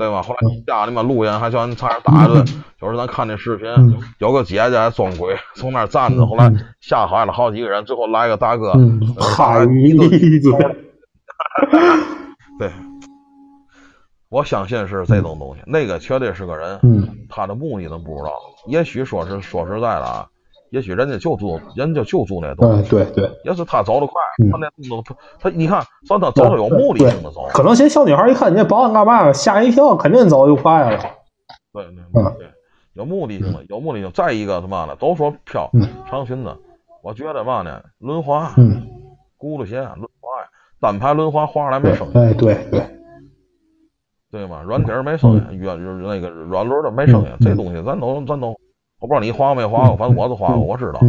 对吧？后来家里面路人还叫人差点打一顿，就是咱看那视频，有个姐姐还装鬼从那儿站着，后来吓坏了好几个人，最后来个大哥，哈一子，(laughs) 对。我相信是这种东西，那个绝对是个人，他的目的都不知道。也许说是说实在的啊，也许人家就做，人家就做那东西。对对，也是他走得快，他那动作，他你看，算他走的有目的性的走。可能些小女孩一看你这保安干嘛，吓一跳，肯定走就快了。对对对，有目的性的，有目的性。再一个他妈的，都说飘长裙子，我觉得嘛呢，轮滑，轱辘鞋，轮滑呀，单排轮滑滑上来没声音。哎，对对。对吗？软底儿没声音，软那个软轮的没声音，这东西咱都咱都，我不知道你滑没滑过，反正我是滑过，我知道。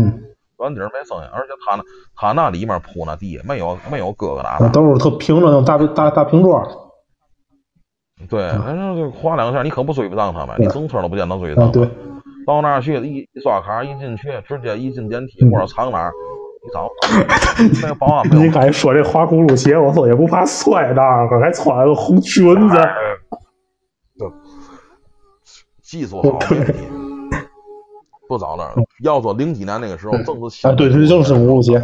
软底儿没声音，而且他那他那里面铺那地没有没有疙疙瘩瘩，都是特平的那种大大大平桌。对，反正就滑两下，你可不追不上他们，你整车都不见能追上。对，到那儿去一一刷卡一进去，直接一进电梯不知道藏哪儿，你找那个保安。(laughs) 你刚才说这滑轱辘鞋，我说也不怕摔的，还穿个红裙子。技术好 (laughs) 不早那儿。要说零几年那个时候，正是啊，对对，正是五五节。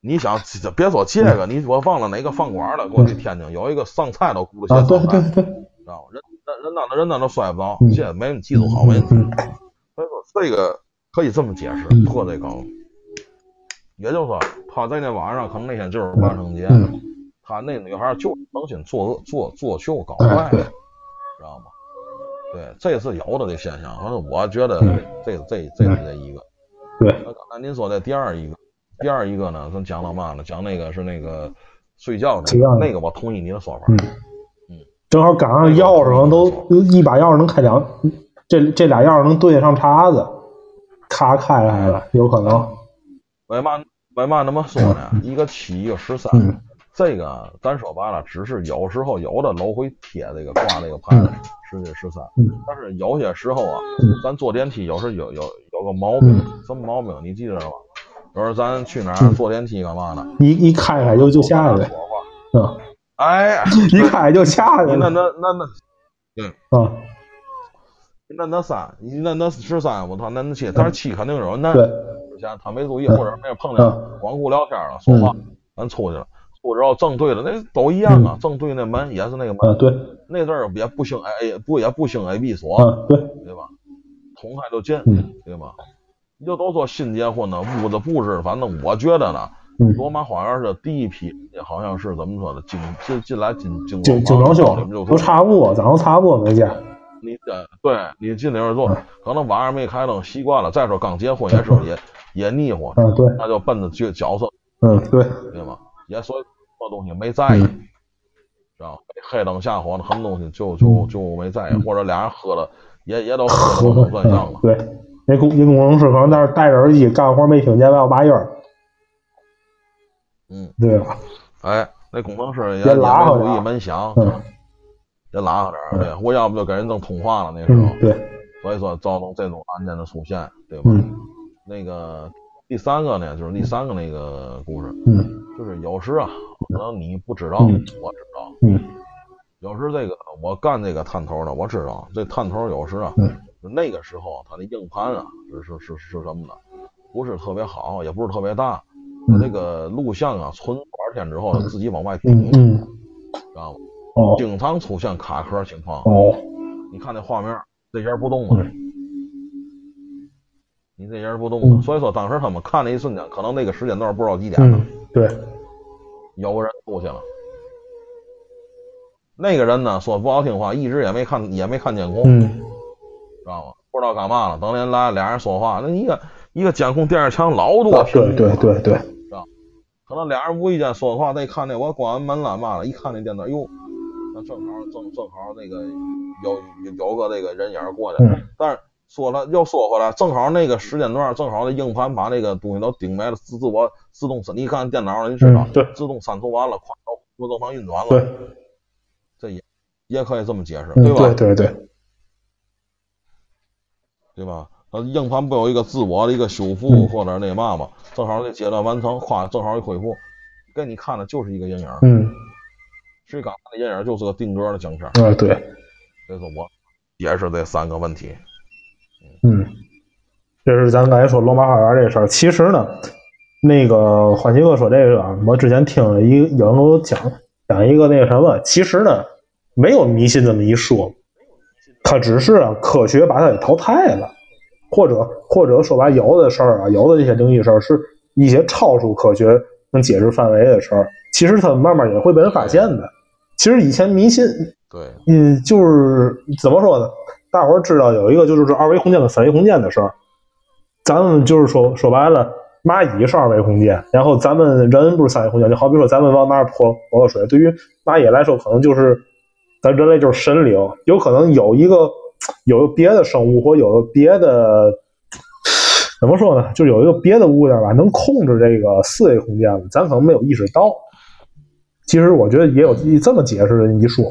你想，别说这个，你我忘了哪个饭馆了。过去天津有一个上菜都咕噜先上菜，知道吗？人人人那人那都摔不着，这没技术好没。所以说这个可以这么解释，破这梗。也就是说，他在那晚上可能那天就是万圣节，他那女孩就诚心作恶作作秀搞怪，知道吗？对，这是有的这现象，反正我觉得这这这是这一个。对。那刚才您说的第二一个，第二一个呢，咱讲到嘛呢？讲那个是那个睡觉那个那个我同意你的说法。嗯正好赶上钥匙上都一把钥匙能开两，这这俩钥匙能对得上叉子，咔开开了，有可能。为嘛为嘛那么说呢？一个七，一个十三，嗯这个咱说白了，只是有时候有的楼会贴这个挂这个牌子，十几十三，嗯。但是有些时候啊嗯，咱坐电梯有时有有有个毛病嗯，什么毛病？你记得吗？有时候咱去哪儿嗯。坐电梯干嘛呢？一一开开就就下去说，话，嗯，哎，(laughs) 一开就下去那那，那那那啊，那那三，你那那十三，我操，那那七，但是七肯定有人那对，之前他没注意，或者没碰见嗯。光顾聊天了，说话，咱出去了，出去之后正对着那都一样啊，嗯。正对那门也是那个门，啊，对，那阵儿也不兴 A 不也不兴 A B 锁，啊，对，对吧？同开就进，嗯。对吧？你就都说新结婚的屋子布置，反正我觉得呢，嗯，罗马花园是第一批，好像是怎么说的，精进进来精精精精装修就都差不多，咱都差不多没见，你呃，对你进里边做嗯，可能晚上没开灯习惯了。再说刚结婚也是也也腻乎，嗯，对，那就奔着角角色，嗯，对，对吗？也所以很多东西没在意，嗯知道吧？黑灯瞎火的很多东西就就嗯就没在意，或者俩人喝了也也都喝的乱账了。对，那工那工程师可能在那戴着耳机干活没听见外边拔音儿，嗯，对吧？哎，那工程师也别也没注意门响，嗯也拉上点儿。嗯对，我要不就给人弄通话了那时候嗯，，对，所以说造成这种案件的出现，对吧？嗯那个第三个呢，就是第三个那个故事。嗯就是有时啊，可能你不知道，嗯我知道。嗯有时这个我干这个探头的，我知道这探头有时啊，那个时候它的硬盘啊是是是是什么的？不是特别好，也不是特别大。嗯它这个录像啊，存多少天之后它自己往外顶，知道吗？哦经常出现卡壳情况。哦，你看那画面，这人不动了，嗯你这人不动了。嗯所以说当时他们看那一瞬间，可能那个时间段不知道几点了。嗯，对，有个人出去了。那个人呢，说不好听话，一直也没看也没看监控，嗯知道吗？不知道干嘛了。等人来，俩人说话，那一个一个监控电视墙老多啊屏幕对对对对，可能俩人无意间说话，再看那我关完门了嘛了，一看那电脑，哟，那正好正正好那个有有有个那个人影过来，嗯但是说了又说回来，正好那个时间段，正好那硬盘把那个东西都顶没了，自自我自动删。你看电脑，你知道，嗯对自动删除完了，快都不正常运转了，对，这也也可以这么解释，嗯对吧？对对对，对吧？那硬盘不有一个自我的一个修复、嗯或者那嘛嘛，正好这阶段完成，夸正好一恢复，给你看的就是一个阴影。嗯所以刚才那阴影就是个定格的镜片，啊对，所以说我解释这三个问题。嗯，这是咱刚才说罗马花园这事儿。其实呢，那个欢喜哥说这个啊，我之前听了一个有人给我讲讲一个那个什么，其实呢没有迷信这么一说，它只是啊科学把它给淘汰了，或者或者说白有的事儿啊，有的这些灵异事儿是一些超出科学能解释范围的事儿，其实它慢慢也会被人发现的。其实以前迷信对，嗯，就是怎么说呢？大伙儿知道有一个就是这二维空间跟三维空间的事儿，咱们就是说说白了，蚂蚁是二维空间，然后咱们人不是三维空间。就好比说咱们往那儿泼泼水，对于蚂蚁来说，可能就是咱人类就是神灵，有可能有一个有别的生物或有别的怎么说呢？就有一个别的物件吧，能控制这个四维空间，咱可能没有意识到。其实我觉得也有这么解释的一说。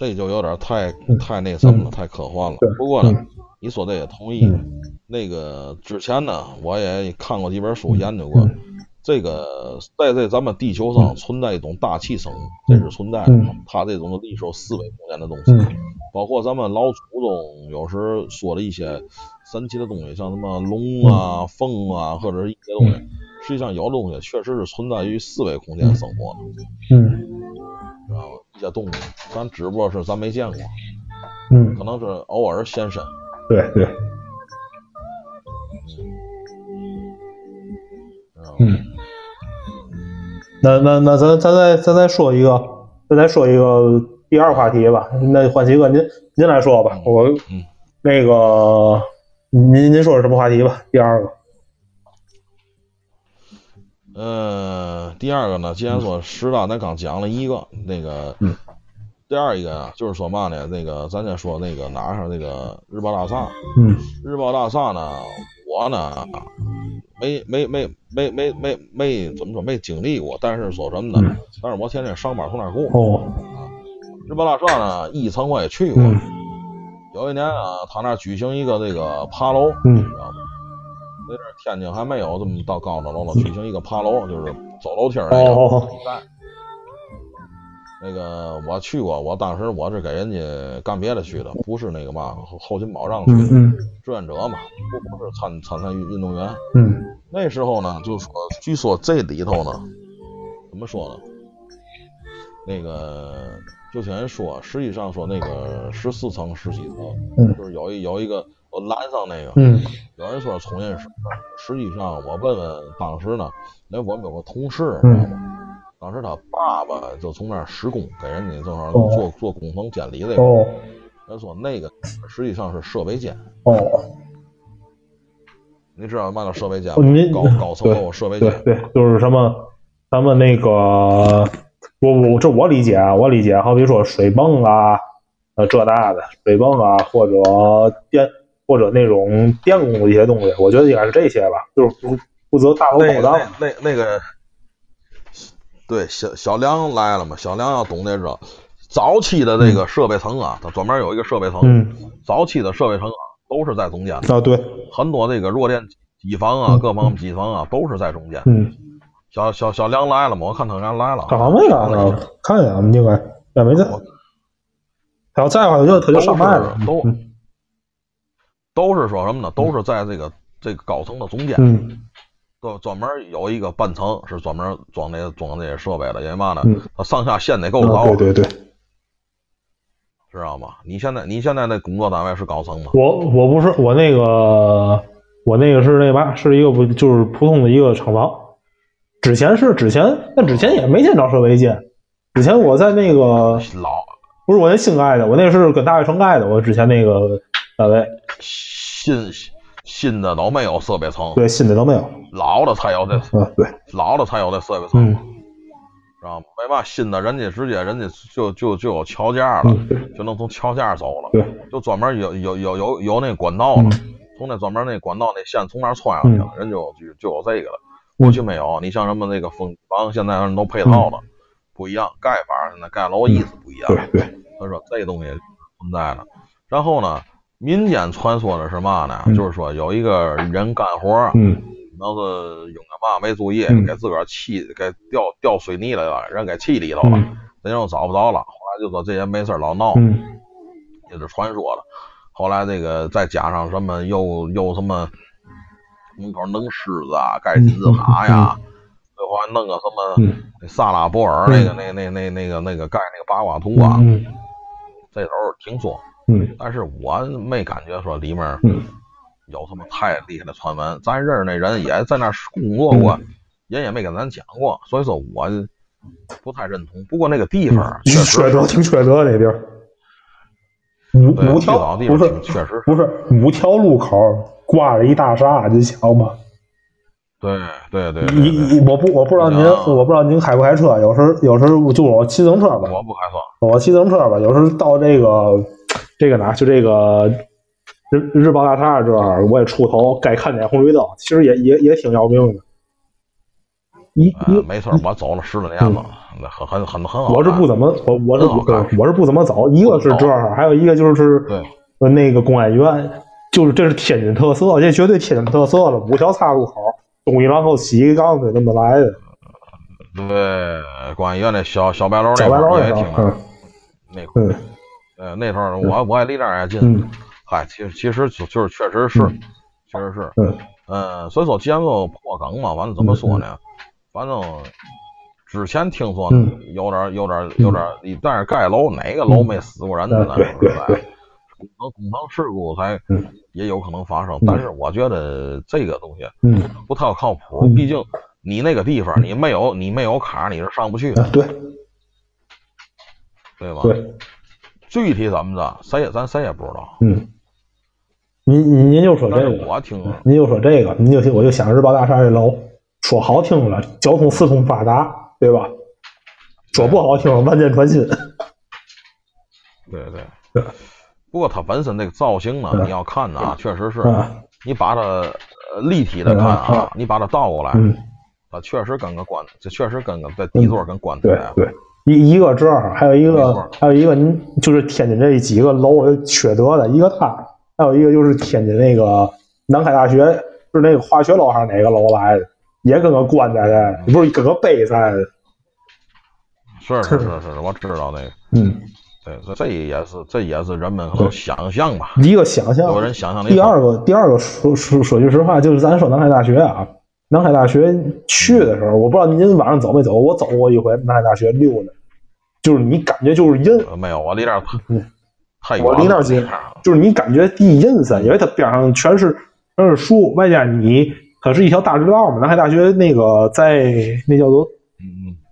这就有点太太那什么了，太科幻了。不过呢嗯，你说这也同意。嗯那个之前呢，我也看过几本书，研究过。嗯这个在这咱们地球上存在一种大气生物，这是存在的。嗯它这种力受四维空间的东西，嗯包括咱们老祖宗有时说的一些神奇的东西，像什么龙啊、凤啊，或者是一些东西，实际上有的东西确实是存在于四维空间生活的，嗯知道吗？一些动物，咱只不过是咱没见过，嗯可，能是偶尔现身。对对，嗯。那那那咱咱再咱再说一个，咱再说一个第二话题吧。那欢喜哥您您来说吧，我嗯那个您您说是什么话题吧？第二个，呃，第二个呢，既然说十大，咱刚讲了一个，那个，嗯，第二一个啊，就是说嘛呢，那个咱先说那个哪上那个日报大厦，嗯日报大厦呢，我呢没没没没没没没怎么说没经历过，但是说什么呢？嗯但是我天天上班从那儿过。哦日报大厦呢，一层我也去过。嗯有一年啊，他那儿举行一个这个爬楼，嗯知道吗？那阵天津还没有这么到高的楼了，举行一个爬楼，就是走楼梯儿那个哦比赛。那个我去过，我当时我是给人家干别的去的，不是那个嘛后后勤保障去的，嗯嗯志愿者嘛，不不是参参赛运运动员。嗯那时候呢，就说据说这里头呢，怎么说呢？那个就听人说，实际上说那个十四层、十几层，嗯就是有一有一个我拦上那个，嗯有人说从业室，实际上我问问当时呢，那我们有个同事，嗯知道吗？当时他爸爸就从那儿施工，给人家正好哦做做工程监理那个。哦人说那个实际上是设备间，哦，你知道嘛叫设备间？高高层楼有设备间。对对，就是什么，咱们那个，我我这我理解啊，我理解，好比说水泵啊，呃这那的水泵啊，或者电或者那种电工的一些东西，我觉得应该是这些吧，就是负负责大楼那保障那。那那个，对，小小梁来了嘛？小梁要懂这个。早期的这个设备层啊，它专门有一个设备层。嗯早期的设备层啊，都是在中间的，啊对，很多那个弱电机房啊，嗯各方面机房啊，都是在中间。嗯，小小小梁来了嘛？我看他人来了。干啥没来呢？看见了，应该也没在。他要在的话，他就他就上麦了。都嗯都是说什么呢？都是在这个这个高层的中间，嗯专专门有一个半层是专门装那装那些设备的，因为嘛呢？嗯，它上下线得够啊高，对对对，知道吗？你现在你现在那工作单位是高层吗？我我不是我那个我那个是那嘛，是一个不就是普通的一个厂房。之前是之前，但之前也没见着设备间。之前我在那个老不是我那新盖的，我那是跟大悦城盖的。我之前那个单位，新新的都没有设备层，对新的都没有。老的才有这嗯，对，老的才有这设备层，嗯。知道吗？为嘛新的人家直接人家就就就有桥架了，嗯，就能从桥架走了，对，就专门有有有有有那管道了，嗯。从那专门那管道那线从那儿穿上去了，人就就就有这个了。嗯过去没有，你像什么那个风房，现在人都配套了，不一样，盖法现在盖楼意思不一样。对对，所以说这东西存在的。然后呢，民间传说的是嘛呢？嗯就是说有一个人干活儿，嗯要是用个嘛没注意，嗯给自个儿气给掉掉水泥里了，人给气里头了，嗯人又找不着了。后来就说这人没事儿老闹，嗯也是传说了。后来这个再加上什么又又什么门口弄狮子啊，盖金字塔呀，最后还弄个什么萨拉波尔那个那那那那个那个盖那个八卦图啊，嗯这头儿听说。嗯但是我没感觉说里面嗯有什么太厉害的传闻。咱认识那人也在那儿工作过，人也没跟咱讲过，所以说我不太认同。不过那个地方嗯，确实缺德，挺缺德那地儿。五，五条不是方确实不是五条路口挂着一大厦，你想吧？对对对对你，你我不我不知道您啊我不知道您开不开车，有时候有时候就我骑自行车吧，我不开车。我骑自行车吧，有时候到这个这个哪就这个日日报大厦这儿，我也出头该看点红绿灯，其实也也也挺要命的。一呃，一没错，我走了十多年了，那很很很很好。我是不怎么我我是我是不怎么走，一个是这儿，还有一个就是那个公安院，就是这是天津特色，这绝对天津特色了。五条岔路口，东一榔头西一杠子，这么来的。对，关于那小小白楼那块儿也挺嗯。那块儿嗯。呃那头儿我我也离那儿也近。嗯。嗨，其实其实就就是确实是，嗯。确实是，嗯。嗯，所以说既然说破梗嘛，完了怎么说呢？反正之前听说嗯。有点有点有点，但是盖楼哪个楼没死过人呢？嗯对对是吧工程工程事故才嗯也有可能发生嗯，但是我觉得这个东西嗯不太靠谱，嗯毕竟你那个地方你没有你没有卡你是上不去的，啊对对吧？对，具体怎么着，谁也咱谁也不知道。嗯。您您您就说这个，我听您就说这个，您就我就想日报大厦这楼，说好听了，交通四通八达，对吧？说不好听，万箭穿心。对对对。不过它本身这个造型呢，你要看啊，确实是，你把它立体的看啊，你把它倒过来，它确实跟个棺，这确实跟个在底座跟棺材。对对，一一个这儿，还有一个还有一个，你就是天津这几个楼缺德的一个它，还有一个就是天津那个南开大学是那个化学楼还是哪个楼来的，也跟个棺材似的，不是跟个碑在的。是是是是，我知道那个。嗯。对，这也是这也是人们想象吧，一个想象。有人想象。第二个，第二个说说说句实话，就是咱说南开大学啊，南开大学去的时候，我不知道您晚上走没走，我走过一回南开大学溜达，就是你感觉就是阴。没有，我离那儿太我离那儿近，就是你感觉地阴森，因为它边上全是全是树，外加你它是一条大直道嘛。南开大学那个在那叫做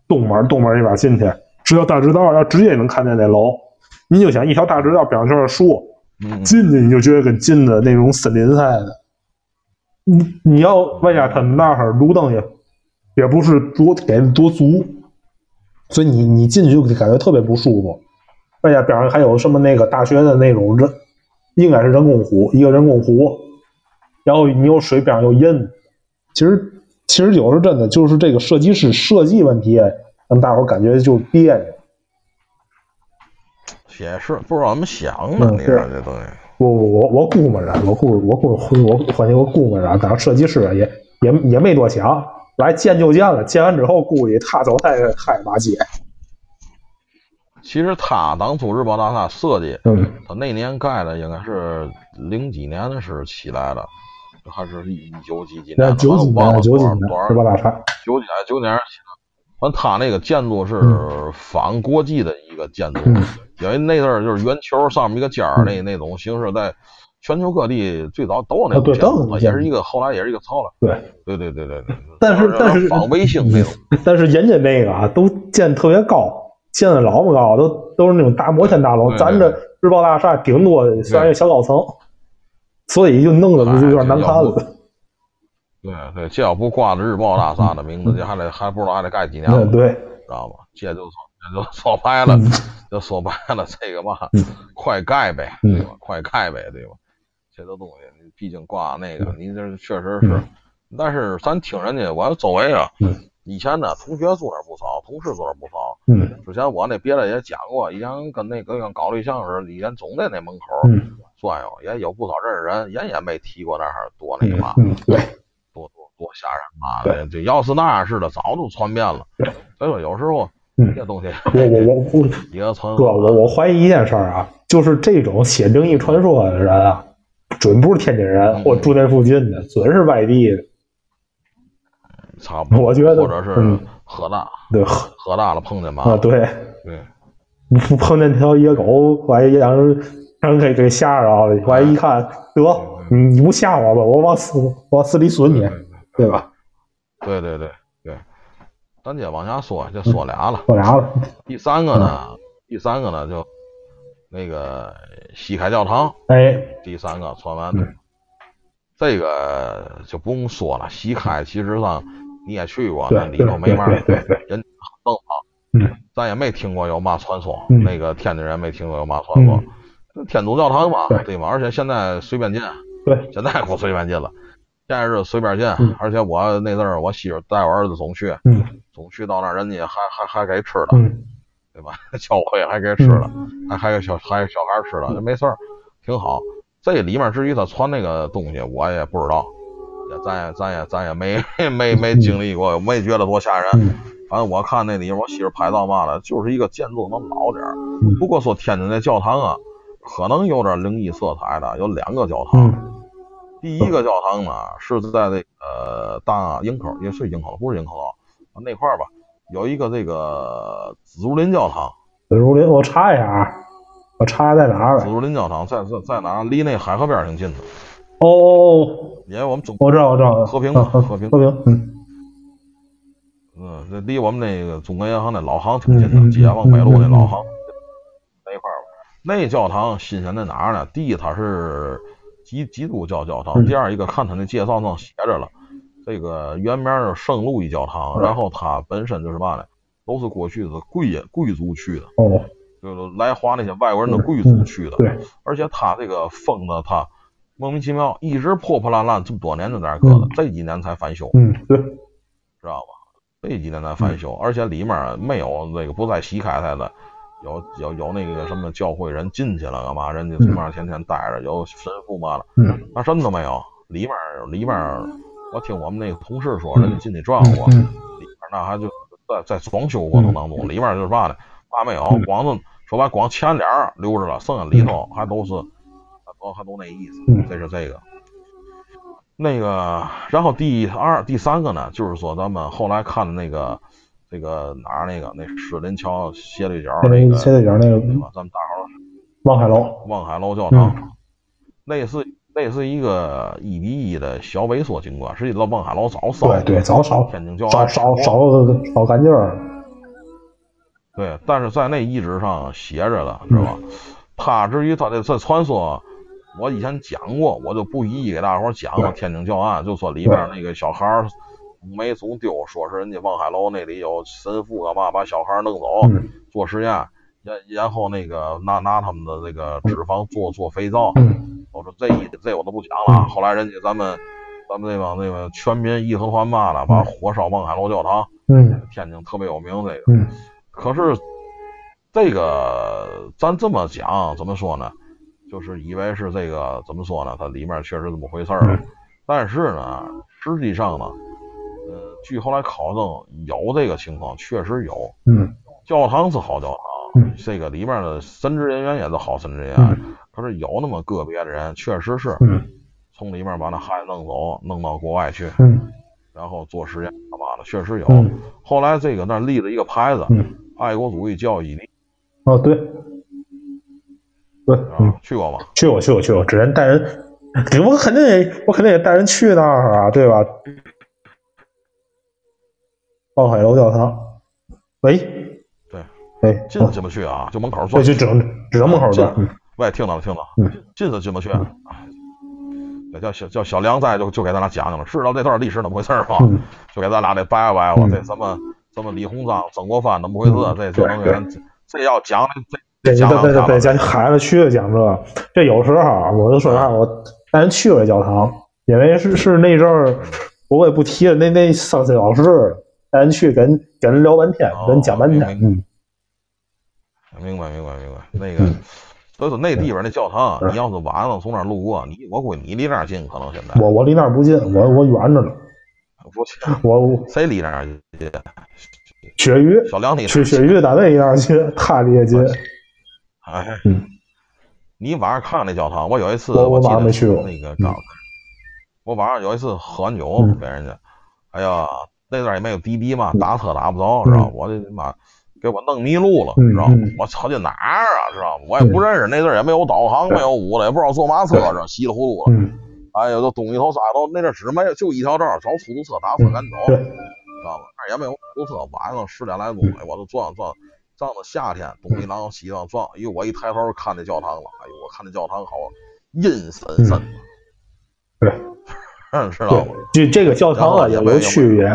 东门，东门那边进去。是条大直道，要直接能看见那楼。你就想一条大直道，边上全是树，进去你就觉得跟进的那种森林似的。你你要外加他们那儿路灯也也不是多给多足，所以你你进去就感觉特别不舒服。外加边上还有什么那个大学的那种人，应该是人工湖，一个人工湖。然后你有水边上有阴，其实其实有时真的就是这个设计师设计问题。让大伙感觉就别扭，也是不知道怎么想的，你说这东西。我我我我估摸着，我估我估我反正我估摸着，当设计师也也也没多想，来建就建了，建完之后估计他走太太马街。其实他当初日报大厦设计，嗯，他那年盖的应该是零几年的时候起来的，还是一九几几年？九几年？九几年？日报大厦？九几年？九几年？完，他那个建筑是仿国际的一个建筑，因为那阵儿就是圆球上面一个尖儿那那种形式，在全球各地最早都有那种建筑，也是一个后来也是一个操了。对对对对对对。但是但是仿卫星那种，(laughs) 但是人家那个啊都建特别高，建的老么高，都都是那种大摩天大楼，咱这日报大厦顶多算一个小高层，所以就弄得就有点难看了。对对，这要不挂着日报大厦的名字，(laughs) 这还得还不知道还得盖几年了，对，知道吧？这就说这就说白了，(laughs) 就说白了，这个嘛，快盖呗，对吧？快盖呗，对吧？这个东西，你毕竟挂那个，你这确实是。但是咱听人家，我周围啊，以前呢，同学住那不少，同事住那不少。嗯。之前我那别的也讲过，以前跟那个跟搞对象似的，以前总在那门口转悠，也有不少认识人，人也没提过那儿多那个嘛。嗯，对。多吓人嘛！这要是那样似的，早都传遍了。所以说，有时候这东西，我我我不一个传哥，我 (laughs) 我怀疑一件事儿啊，就是这种写灵异传说的人啊，准不是天津人或住那附近的，准是外地的。差不多，我觉得或者是喝大，对，喝大了碰见嘛。啊，对对，不 (laughs) 碰见条野狗，万一让人让人给给吓着了，万一一看得。你你不吓我吧？我往死往死里损你，对吧？对对对对，咱接往下说，就说俩了。说俩了。第三个呢？第三个呢？就那个西开教堂。哎。第三个传完，这个就不用说了。西开其实上你也去过，那里头没嘛人，正常。嗯。咱也没听过有嘛传说，那个天津人没听过有嘛传说。天主教堂嘛，对吧？而且现在随便进。对，现在不随便进了，现在是随便进，而且我那阵儿我媳妇带我儿子总去，总去到那儿人家还还还给吃的，(laughs) 对吧？教会还给吃的，还还有小还有小孩吃的，就没事儿，挺好。这里面至于他传那个东西，我也不知道，也咱也咱也咱也没没没经历过，没觉得多吓人。反正我看那里面我媳妇拍照嘛的，就是一个建筑能老点儿。不过说天津那教堂啊，可能有点灵异色彩的，有两个教堂。第一个教堂呢，是在那个大营口，也是营口，不是营口道那块儿吧？有一个这个紫竹林教堂。紫竹林，我查一下啊，我查一下在哪儿紫竹林教堂在在在哪？离那海河边挺近的。哦，因为我们中我知道我知道和平和平和平，嗯嗯，这离我们那个中国银行那老行挺近的，吉安望北路那老行那块儿吧。那教堂新鲜在哪儿呢？第一，它是。基基督教教堂，第二一个看他那介绍上写着了，这个原名是圣路易教堂，然后它本身就是嘛呢，都是过去的贵人贵族去的，哦，就是来华那些外国人的贵族去的。对，而且它这个封的它莫名其妙，一直破破烂烂这么多年在那儿搁着，这几年才翻修，嗯，对，知道吧？这几年才翻修，而且里面没有那个不再洗开它的。有有有那个什么教会人进去了干嘛？人家从那天天待着，有神父嘛了，那什么都没有。里面里面，我听我们那个同事说，人家进去转过，里面那还就在在装修过程当中，里面就是嘛呢，嘛没有，光是说白光前脸留着了，剩下里头还都是，都还都那意思。这是这个，那个，然后第二第三个呢，就是说咱们后来看的那个。这个哪儿那个那狮林桥斜对角那个斜对角那个，咱们大伙儿望海楼，望海楼教堂，类似类似一个一比一的小萎缩景观，实际到望海楼早烧，对对，早烧，天津教早烧烧烧干净了。对，但是在那遗址上写着了，是吧？他至于他的这传说，我以前讲过，我就不一一给大伙儿讲了。天津教案就说里边那个小孩儿。没总丢，说是人家望海楼那里有神父干嘛把小孩弄走做实验，然然后那个拿拿他们的那个脂肪做做肥皂。我说这一这我都不讲了。后来人家咱们咱们那帮那个全民义和团嘛的，把火烧望海楼教堂。嗯，天津特别有名这个。嗯，可是这个咱这么讲怎么说呢？就是以为是这个怎么说呢？它里面确实这么回事儿。但是呢，实际上呢。据后来考证，有这个情况，确实有。嗯，教堂是好教堂，这个里面的神职人员也是好神职人员。可是有那么个别的人，确实是从里面把那孩子弄走，弄到国外去，然后做实验干嘛的，确实有。后来这个那立了一个牌子，爱国主义教育基地。哦，对，对，嗯，去过吗？去过，去过，去过。只能带人，我肯定也，我肯定也带人去那儿啊，对吧？望海楼教堂，喂，对，哎，进进不去啊，就门口坐，就只能只能门口坐。喂，听到了，听到，了，进是进不去。那叫小叫小梁在，就就给咱俩讲讲了，知道这段历史怎么回事吗？就给咱俩得掰掰吧，这什么什么李鸿章、曾国藩怎么回事？这就能给人这要讲这讲讲讲讲孩子去讲这，这有时候我就说实话，我带人去过教堂，因为是是那阵儿，我也不提了，那那上学老师。带人去跟跟人聊半天，跟人讲半天。嗯，明白明白明白。那个，所以说那地方那教堂，你要是晚上从那儿路过，你我估计你离那儿近，可能现在。我我离那儿不近，我我远着呢。我我谁离那儿近？鳕鱼小梁你去鳕鱼单位离那儿近，他离也近。哎，你晚上看那教堂，我有一次我我晚上没去过那个照。我晚上有一次喝完酒给人家，哎呀。那段也没有滴滴嘛，打车打不着，知道吧？我这妈给我弄迷路了，知道吗？我操，这哪儿啊？知道吗？我也不认识，那阵也没有导航，没有五的，也不知道坐嘛车，这稀里糊涂的。哎呀，都东一头西头，那阵只没有就一条道，找出租车打车赶走，知道吧？那也没有出租车，晚上十点来钟，哎，我都转转，正着夏天，东一榔西榔转，哎呦，我一抬头看那教堂了，哎呦，我看那教堂好阴森森的，对，(laughs) 知道吗？就这个教堂啊，有有区别。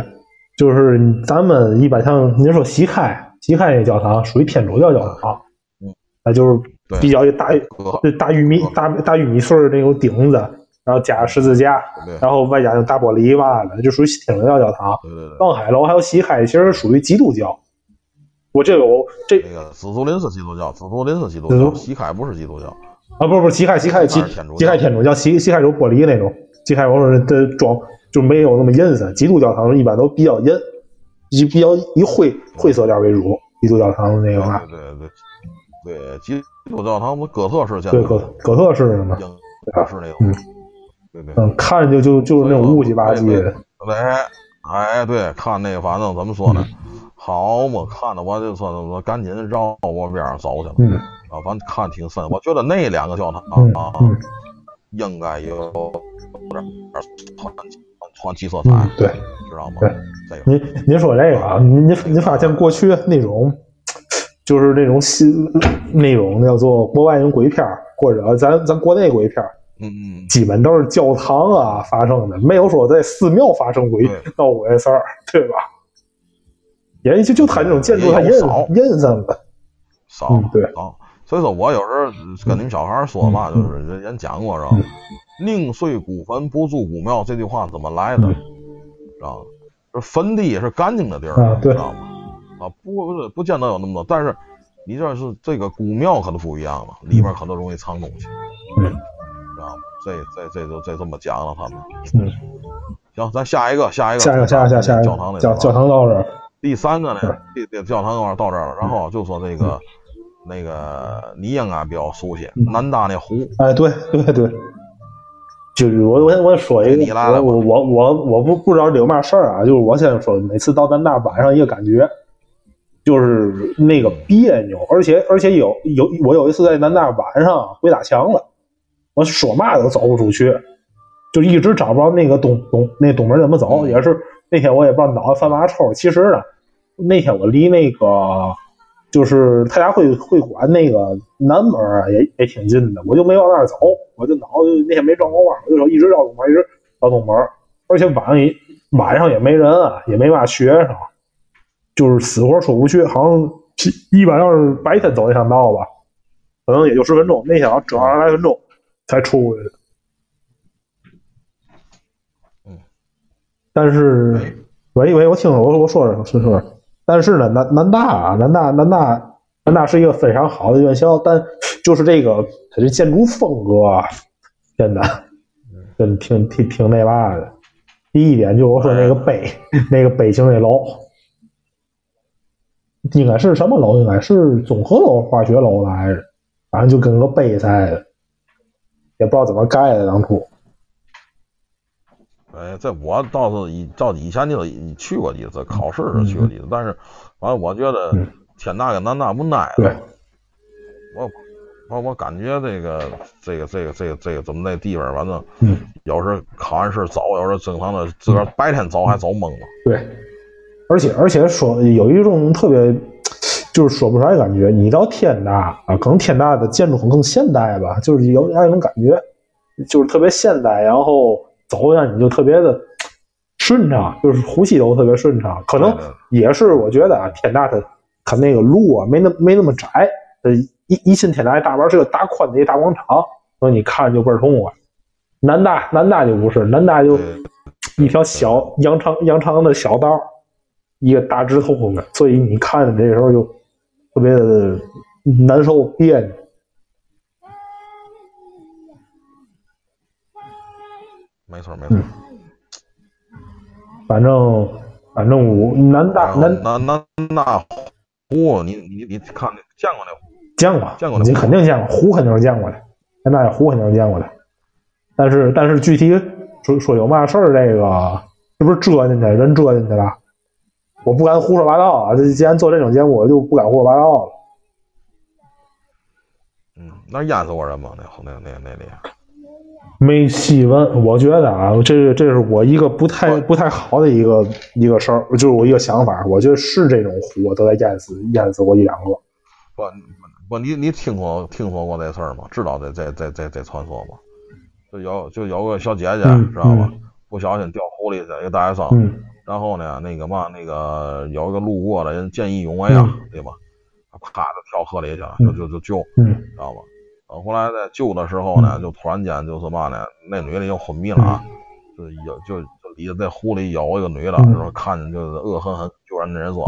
就是咱们一般像您说西开，西开那教堂属于天主教教堂，嗯，那就是比较大大玉米大大玉米穗那种顶子，然后加十字架，然后外加那大玻璃嘛的，就属于天主教教堂。望海楼还有西开，其实属于基督教。我这个我这那个紫竹林是基督教，紫竹林是基督教，西开不是基督教啊，不不西开西开西西开天主教，西西开有玻璃那种，西开我说这装。就没有那么阴森，基督教堂一般都比较阴，以比较以灰灰色调为主。基督教堂那个嘛，对对对对，基督教堂不哥特式建筑，对哥哥特式的嘛，哥是那种，对对，嗯，看着就就就是那种乌七八唧的。对，哎，对，看那个反正怎么说呢？好嘛，看的我就说我赶紧绕我边上走去了。嗯，啊，反正看挺深。我觉得那两个教堂啊，应该有点传奇。传奇色彩，对，知道吗？对，您您说这个啊，您您您发现过去那种，就是那种新那种叫做国外那种鬼片或者咱咱国内鬼片嗯嗯，基本都是教堂啊发生的，没有说在寺庙发生鬼闹鬼的事儿，对吧？也就就他这种建筑，它阴阴森的，少对少。所以说我有时候跟你们小孩说嘛，就是人人讲过，知道吗？宁碎古坟，不住古庙，这句话怎么来的？知道吗？这坟地也是干净的地儿，知道吗？啊，不不是不见得有那么多，但是你这是这个古庙可能不一样了，里面可能容易藏东西，知道吗？这这这就这这么讲了他们。嗯，行，咱下一个，下一个，下一个，下下下教堂那教教堂到这儿。第三个呢，这这教堂到这儿了，然后就说这个。那个你应该比较熟悉南大那湖，哎，对对对，就是我我我说一个，我我我我我不不知道有嘛事儿啊，就是我先说，每次到南大晚上一个感觉，就是那个别扭，而且而且有有我有一次在南大晚上鬼打墙了，我说嘛都走不出去，就一直找不着那个东东那东门怎么走，也是那天我也不知道脑袋犯嘛抽，其实呢，那天我离那个。就是他家会会馆那个南门啊，也也挺近的，我就没往那儿走，我就脑子那天没转过弯，我就说一直绕东门，一直绕东门，而且晚上也晚上也没人啊，也没嘛学生，就是死活出不去，好像一般要是白天走那条道吧，可能也就十分钟，那天要整二十来分钟才出去的。嗯，但是喂喂，我听我我说说说说。但是呢，南南大啊，南大南大南大是一个非常好的院校，但就是这个它这建筑风格啊，真的，真挺挺挺那嘛的。第一点就是说那个碑，那个碑形那楼，应该是什么楼？应该是综合楼、化学楼来着，反正就跟个碑似的，也不知道怎么盖的当初。哎，这我倒是以照以前就去过几次，考试是去过几次，但是完了，我觉得天大跟南大不挨着。我我我感觉这个这个这个这个这个怎么那地方，反正有时考完试走，有时正常的自个儿白天走还走懵了。对，而且而且说有一种特别就是说不出来感觉，你到天大啊，可能天大的建筑更现代吧，就是有那种感觉，就是特别现代，然后。走下你就特别的顺畅，就是呼吸都特别顺畅。可能也是我觉得啊，天大它它那个路啊没那没那么窄。呃，一一进天大大门是个大宽的一大广场，所以你看就倍儿痛快。南大南大就不是，南大就一条小羊肠羊肠的小道，一个大直通的，所以你看这时候就特别的难受别扭。没错没错，反正反正我南大南南南大湖，你你你看见过那湖？见过见过，你肯定见过湖，肯定是见过的。南大湖肯定是见过的，但是但是具体说说有嘛事儿，这个是不是折进去人折进去了？我不敢胡说八道啊！这既然做这种节目，我就不敢胡说八道了。嗯，那淹死过人吗？那那那那里？没细问，我觉得啊，这这是我一个不太不太好的一个一个事儿，就是我一个想法。我觉得是这种湖都在淹死淹死过一两个。不不，你你听说听说过这事儿吗？知道这这这这这传说吗？就有就有个小姐姐，知道吧？不小心掉湖里去，一个大学生。然后呢，那个嘛，那个有一个路过的人见义勇为啊，对吧？啪就跳河里去了，就就就救，知道吧？后来在救的时候呢，就突然间就是嘛呢，那女的又昏迷了啊，就有就就里在湖里有一个女的，就说看见就是恶狠狠救人的人说，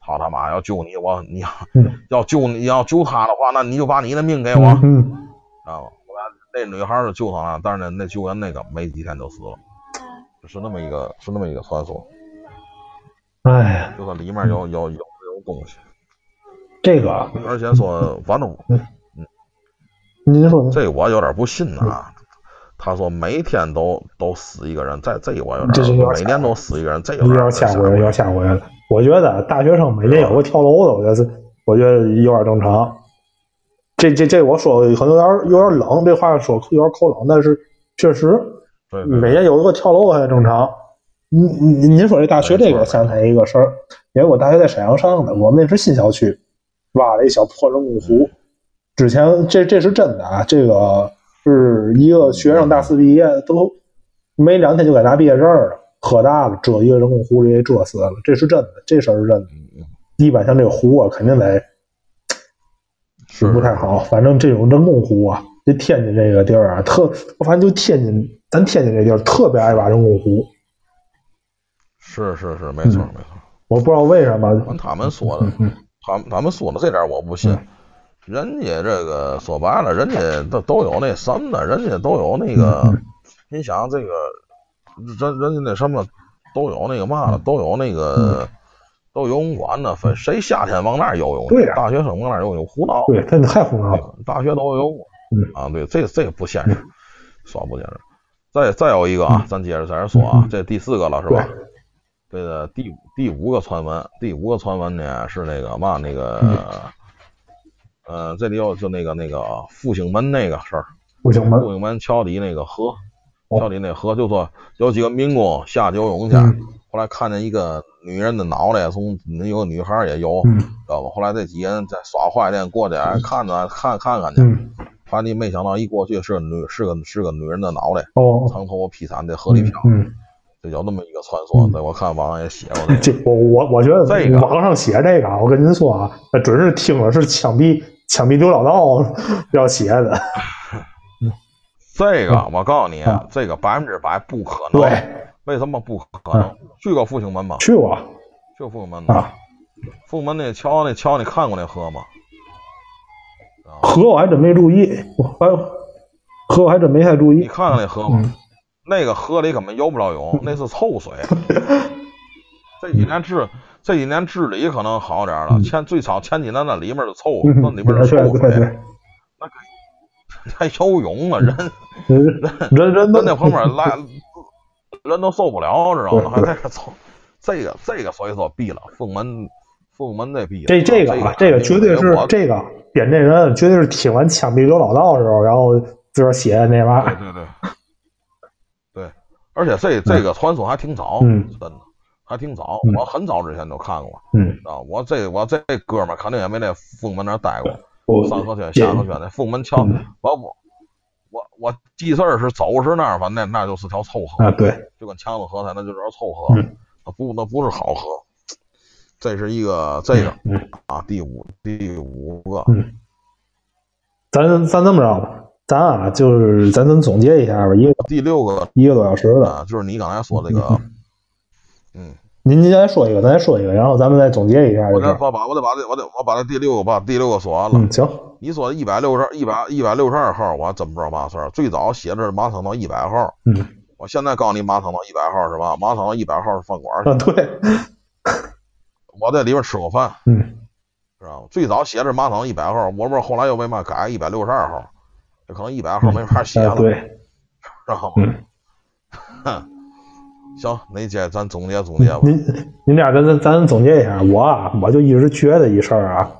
他他妈要救你，我你要要救你要救他的话，那你就把你的命给我，啊，后来那女孩就救他了，但是呢那救人那个没几天就死了，是那么一个是那么一个传说，哎，就说里面有有有有东西，这个而且说反正。您说这我有点不信啊。他说每天都都死一个人，这这我有点。这每年都死一个人，这有点。要下回要下回了。我觉得大学生每年有个跳楼的，我觉得我觉得有点正常。这这这我说可能有点有点冷，这话说有点口冷，但是确实每年有一个跳楼还正常。您您您说这大学这个想起来一个事儿，因为我大学在沈阳上的，我们那是新校区，挖了一小破人工湖。之前这这是真的啊，这个是一个学生大四毕业都没两天就该拿毕业证了，喝大了折一个人工湖里给遮死了，这是真的，这事儿是真的。一般像这个湖啊，肯定得是不太好。反正这种人工湖啊，这天津这个地儿啊，特我发现就天津，咱天津这地儿特别爱挖人工湖。是是是，没错嗯没错。我不知道为什么，按他们说的，嗯他们他们说的这点我不信。人家这个说白了，人家都都有那什么的，人家都有那个，嗯你想这个人人家那什么都有那个嘛的，都有那个、都游泳馆的，分谁夏天往那儿游泳对呀大学生往那儿游泳胡闹。对，真的太胡闹了。大学都有过。嗯啊，对，这这个不现实，说不现实。再再有一个啊，咱接着在这说啊嗯，这第四个了是对吧？这个第第五个传闻，第五个传闻呢是那个嘛那个，嗯呃，这里有就那个那个复兴门那个事儿，复兴门？复兴门桥底那个河，哦桥底那河就说有几个民工下去游泳去，嗯后来看见一个女人的脑袋从有个女孩也游，嗯知道吧？后来这几个人在耍坏店过去哎看着看看看去，嗯，反正没想到一过去是个女是个是个女人的脑袋，哦，长头发披散在河里漂，嗯，这有那么一个传说。嗯对，我看网上也写过这 (laughs) 这。我我我觉得这个网上写这个啊，我跟您说啊，那准是听了是枪毙枪毙刘老道要写的。这个我告诉你嗯，这个百分之百不可能。对，为什么不可能？去过复兴门吗？去过去过复兴门吗？啊，复兴门那桥，那桥你看过那河吗？啊河我还真没注意，我还河我还真没太注意。你看看那河吗？嗯那个河里根本游不了泳，那是臭水。(laughs) 这几年治这几年治理可能好点了，嗯。前最早前几年那里面是臭，嗯，那里面是对臭水，对。对，还游泳啊，人 (laughs) 人人人都人那旁边来，人都受不了，知道吗？还在 (laughs) 这臭，这个这个所以说毙了，凤门凤门这毙了。这这个啊，这个绝对是我这个编这人绝对是听完枪毙刘老道的时候，然后自个儿写的那玩意儿。对对对，对，而且这这个传说还挺早，嗯。真的还挺早，嗯我很早之前就看过嗯，啊。我这我这哥们儿肯定也没在凤门那待过，我上河圈下河圈那凤门桥，嗯我我我我记事儿是走时那儿吧，那那就是条臭河，啊，对，就跟强子河似的，那就是条臭河，嗯那不那不是好河。这是一个这个嗯啊，第五第五个，嗯，咱咱这么着吧，咱啊就是咱咱总结一下吧，一个第六个一个多小时的，啊，就是你刚才说这个，嗯。您您先说一个，咱先说一个，然后咱们再总结一下我这个。得把把我得把这我得我把这第六个把第六个说完了。嗯，行，你说一百六十一百一百六十二号，我还真不知道嘛事儿。最早写的是马场到一百号，嗯，我现在告诉你马场到一百号是吧？马场到一百号是饭馆对，我在里边吃过饭，嗯知道吗？最早写的是马场道一百号，我不知道后来又为嘛改一百六十二号，这可能一百号没法写了，啊对，(laughs) 知道吗？嗯哼，行，那姐咱总结总结吧。您您这样，咱咱咱总结一下，我啊，我就一直觉得一事儿啊，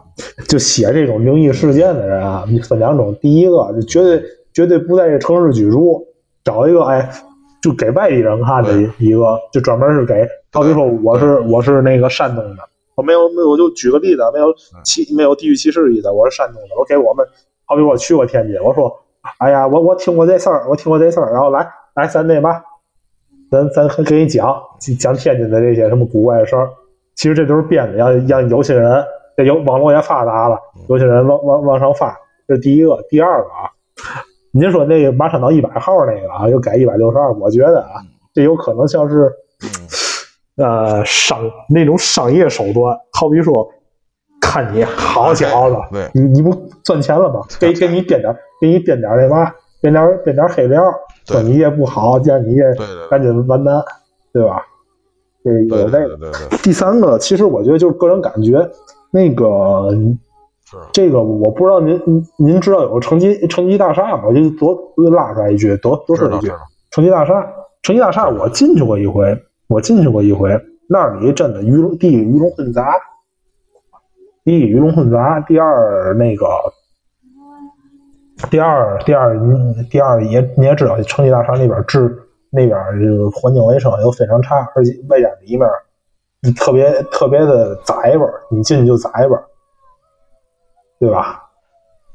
就写这种灵异事件的人啊，分两种。第一个就绝对绝对不在这城市居住，找一个哎，就给外地人看的对一个，就专门是给，好比说我是我是那个山东的，我没有没有，我就举个例子，没有歧没有地域歧视意思，我是山东的，我给我们，好比我去过天津，我说，哎呀，我我听过这事儿，我听过这事儿，然后来来咱那嘛。咱咱还给你讲讲天津的这些什么古怪的事儿，其实这都是编的，让让有些人这有网络也发达了，有些人往往往上发，这是第一个。第二个啊，您说那个马场道一百号那个啊，又改一百六十二，我觉得啊，这有可能像是嗯，呃商那种商业手段，好比说看你好小子，对你你不赚钱了吗？给给你编点给你编点那嘛，编点编点黑料，说对你也不好，这样你也赶紧完蛋，对吧？这有那个。第三个，其实我觉得就是个人感觉，那个是这个我不知道您您您知道有个成吉成吉大厦吗？我就多拉出来一句，多多说一句知道知，道，城际大厦，成吉大厦我进去过一回，我进去过一回，那里真的鱼龙第一鱼龙混杂，第一鱼龙混杂，第二那个。第二，第二，你第二也你也知道，城际大厦那边治那边这个环境卫生又非常差，而且外加里面特别特别的窄吧，你进去就窄吧，对吧？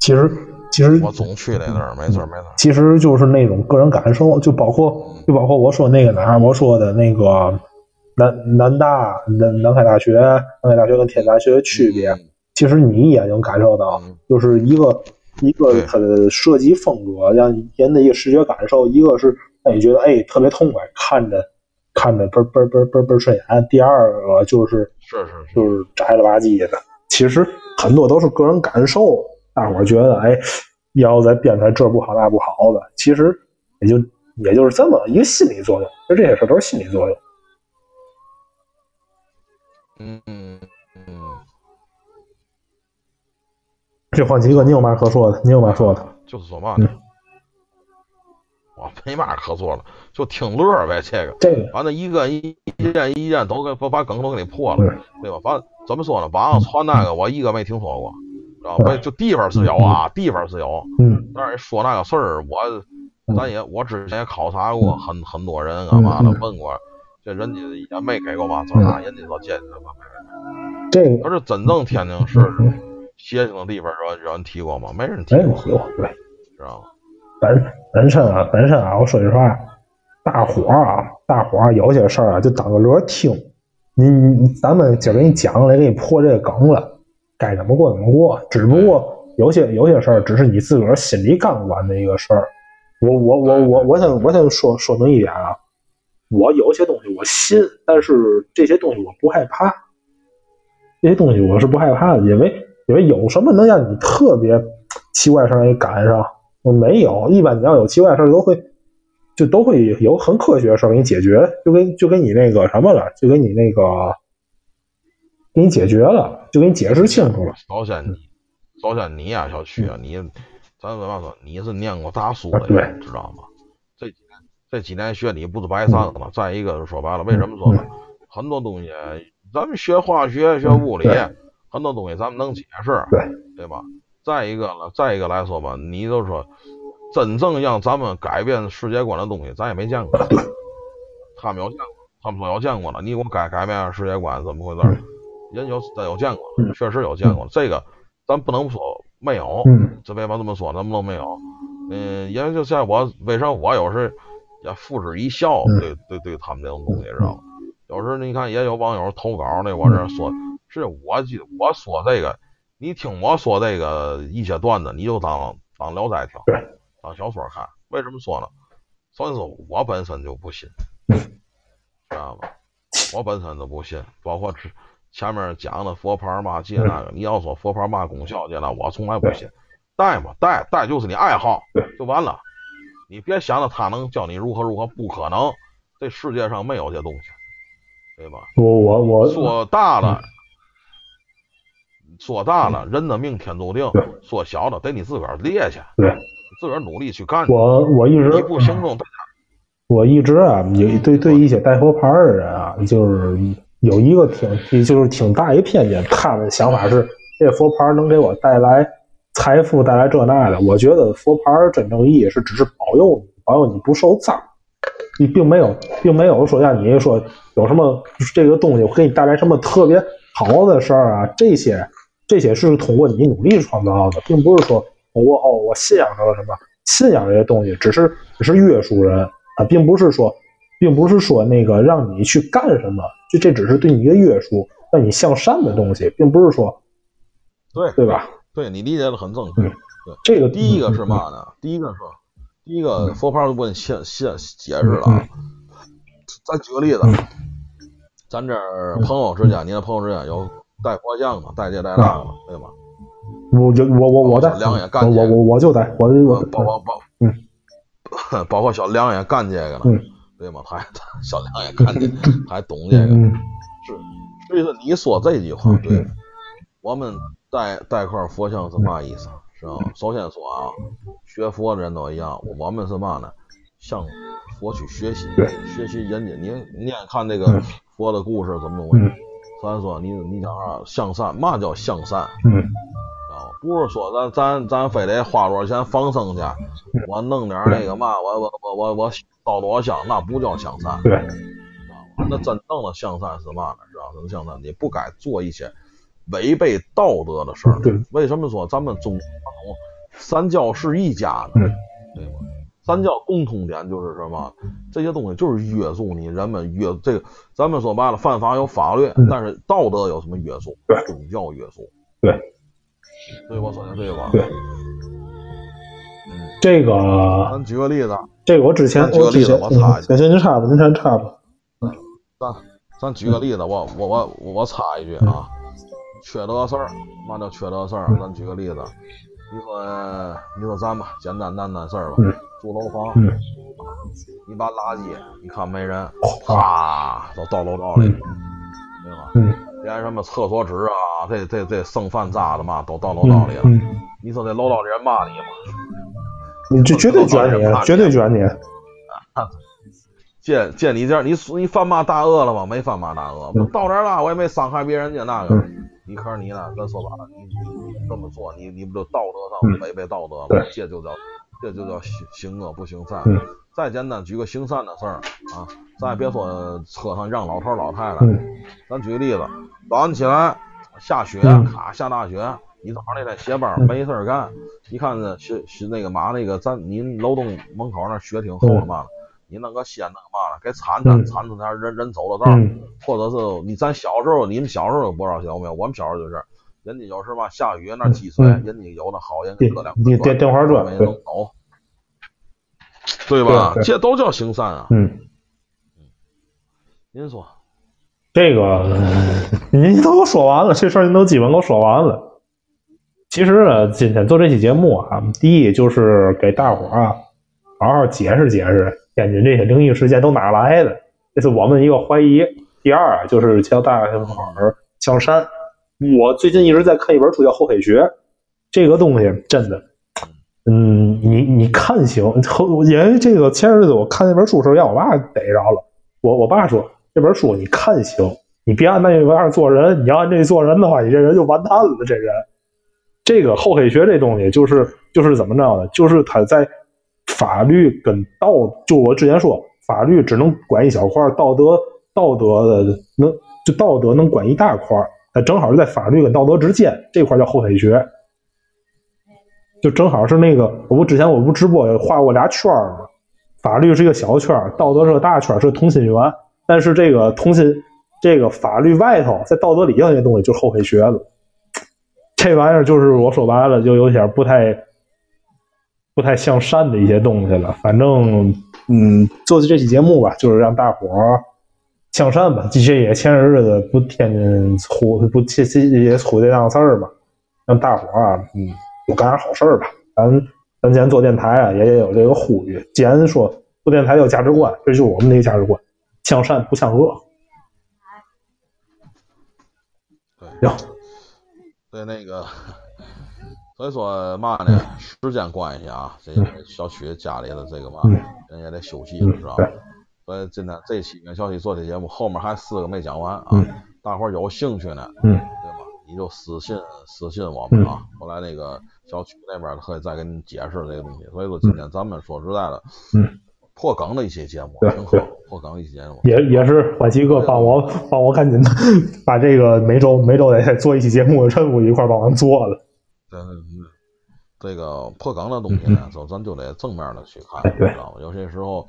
其实其实我总去那那儿，没错没错。其实就是那种个人感受，就包括就包括我说那个哪儿，我说的那个南南大南南开大学，南开大学跟天津大学的区别，其实你也能感受到，就是一个一个对它的设计风格，让人的一个视觉感受，一个是让你觉得哎特别痛快，看着看着倍儿倍儿倍儿倍儿倍儿顺眼，第二个就是是是是，就是宅了吧唧的。其实很多都是个人感受，大伙儿觉得，哎，要再编出来这不好那不好的，其实也就也就是这么一个心理作用。就这些事儿都是心理作用。嗯这换几个，你有嘛可说的？你有嘛说的？就是说嘛嗯呢，我没嘛可说了，就听乐呗。这个，这个，反正一个一一件一件都给把把梗都给你破了，嗯对吧？反正怎么说呢，网上传那个我一个没听说过，知道吧？就地方是有啊，地方是有，嗯但是说那个事儿，我嗯咱也我之前也考察过很很多人干嘛的问过，这人家也没给过嘛，这那人家说见过嘛。这个可是真正天津市嗯邪性的地方，有有人提过吗？没人提过，对。知道吗？本本身啊，本身啊，我说句实话，大伙儿啊，大伙儿有些事儿啊，就当个乐儿听。你你咱们今儿给你讲了，给你破这个梗了，该怎么过怎么过。只不过有些有些事儿，只是你自个儿心里刚完的一个事儿。我我我我我先我先说说明一点啊，我有些东西我信，但是这些东西我不害怕。这些东西我是不害怕的，因为因为有什么能让你特别奇怪的事儿给赶上？我没有，一般你要有奇怪的事儿都会，就都会有很科学的事儿给你解决，就跟就跟你那个什么了，就跟你那个给你解决了，就给你解释清楚了。首先你，首先你呀，小区啊，你咱怎么说？你是念过大书的啊对人，知道吗？这几年这几年学你不是白上了吗。再一个说白了，为什么说呢？很多东西咱们学化学、学物理很多东西咱们能解释，对对吧？再一个了，再一个来说吧，你就说真正让咱们改变世界观的东西，咱也没见过。他们有见过，他们说有见过了，你给我改改变世界观，怎么回事？嗯人有真有见过嗯，确实有见过。这个咱不能说没有，嗯这为什么这么说？咱们都没有。嗯，因为就像我，为啥我有时也付之一笑，嗯对对对他们这种东西，知道吗？有时你看也有网友投稿那我这说，是我记得我说这个，你听我说这个一些段子，你就当当聊斋听，当小说看。为什么说呢？所以说我本身就不信，嗯知道吧？我本身就不信，包括之前面讲的佛牌嘛戒那个，你要说佛牌嘛功效戒那，我从来不信。带嘛带带就是你爱好就完了，你别想着他能教你如何如何，不可能，这世界上没有这东西，对吧？我我我说大了，说大了，人的命天注定对；说小了，得你自个儿列去，对自个儿努力去干去。我我一直你不行动，我一直啊，有对对一些带佛牌的人啊，就是有一个挺就是挺大一偏见，他们想法是这佛牌能给我带来财富，带来这那的。我觉得佛牌真正意义是只是保佑你，保佑你不受脏。你并没有，并没有说让你说有什么这个东西给你带来什么特别好的事儿啊，这些这些是通过你努力创造的，并不是说我哦我信仰上了什么，信仰这些东西只是只是约束人啊，并不是说，并不是说那个让你去干什么，就这只是对你一个约束，让你向善的东西，并不是说对对吧？对你理解的很正确。嗯这个第一个是嘛呢？第一个是，第一个佛牌问现现解释了嗯啊。咱举个例子，咱这朋友之间，你的朋友之间有带佛像嘛，带这带那个的，(laughs) 对吗？我就我我我带，小梁也干我这个我我就带，我我包包包，嗯，包括小梁也干这个了，嗯对吗？他还小梁也干这个，还懂这个，嗯是。所以说你说这句话嗯对嗯，我们带带块佛像是嘛意思？是吧？首先说啊，学佛的人都一样，我们是嘛呢？向佛去学习，学习人家。你你眼看这个嗯佛的故事怎么回嗯事？咱说你你讲啥？向善，嘛叫向善？嗯啊，不是说咱咱咱非得花多少钱放生去，我弄点那个嘛，我我我我我烧多少香，那不叫向善。对，知道吗那真正的向善是嘛呢？知道什么向善？你不该做一些违背道德的事儿。对为什么说咱们中三教是一家的，嗯对吧？三教共通点就是什么？这些东西就是约束你人们约这个，咱们说白了，犯法有法律，嗯但是道德有什么约束？对宗教约束。对，对我说的对吧？对嗯，这个咱举个例子，这个我之前举个例子我插一句嗯行行，您插吧，您先插吧。咱咱举个例子，我我我我插一句啊，缺德事儿，嘛叫缺德事儿？咱举个例子，你说你说咱吧，简单单单事儿吧，嗯住楼房，嗯你把垃圾你看没人，啪都倒楼道里，嗯对吧？嗯连什么厕所纸啊，这这这剩饭渣子嘛，都到楼道里了。嗯，你说这楼道里人骂你吗？你这绝对卷你，绝对卷你。见见你这儿，你你犯嘛大恶了吗？没犯嘛大恶，嗯到这儿了，我也没伤害别人家那个。嗯你可是你呢？咱说白了，你你你这么做，你你不就道德上嗯违背道德吗？对这就叫这就叫行行恶不行善。嗯再简单举个行善的事儿啊，咱也别说车上让老头老太太，嗯咱举个例子，早上起来下雪，嗯咔下大雪，你早上那天歇班没事儿干，你看这雪雪那个嘛那个咱您楼栋门口那雪挺厚的嘛，你弄个先那个嘛了，给铲铲嗯。铲出点人人走的道或者是你咱小时候，你们小时候不知道有没有？我们小时候就是，人家有时候嘛下雨那积水，嗯。人家有那好人电搁两电电电话砖没能走，对吧？这都叫行善啊。嗯，您说，这个 (laughs) 您都说完了，这事儿您都基本给我说完了。其实呢，今天做这期节目啊，第一就是给大伙儿啊好好解释解释天津这些灵异事件都哪来的，这是我们一个怀疑。第二，就是叫大伙儿向善。我最近一直在看一本书叫《厚黑学》，这个东西真的，嗯，你你看行，因为这个前日子我看那本书时候，让我爸逮着了。我我爸说这本书你看行，你别按那玩意儿做人，你要按这做人的话，你这人就完蛋了。这人，这个厚黑学这东西就是就是怎么着呢？就是他在法律跟道，就我之前说，法律只能管一小块，道德道德的能就道德能管一大块儿。它正好是在法律跟道德之间这块叫厚黑学，就正好是那个我不之前我不直播画过俩圈儿吗？法律是一个小圈，道德是个大圈，是同心圆。但是这个同心，这个法律外头，在道德里头那些东西就是厚黑学了。这玩意儿就是我说白了，就有点不太不太向善的一些东西了。反正，嗯，做这期节目吧，就是让大伙儿向善吧。这也前些日子不天天出不这这也出这档事儿嘛，让大伙儿啊，嗯，多干点好事儿吧。咱咱既然做电台啊，也也有这个呼吁。既然说做电台有价值观，这就是我们的一个价值观：向善不向恶。对行，对那个，所以说嘛呢，时间关系啊，这个小区家里的这个嘛，嗯人也得休息嗯了，是吧？所以今天这期跟小区做这节目，后面还四个没讲完啊，嗯大伙儿有兴趣呢，嗯对吧？你就私信私信我们啊，后来那个小区那边可以再给你解释这个东西。所以说今天咱们说实在的，嗯，破梗的一些节目对挺好对，破梗的一些节目。也也是欢喜哥帮我帮我赶紧的把这个每周每周得做一期节目的任务一块儿帮我做了。这个破梗的东西呢，就咱就得正面的去看，知道吗？有些时候，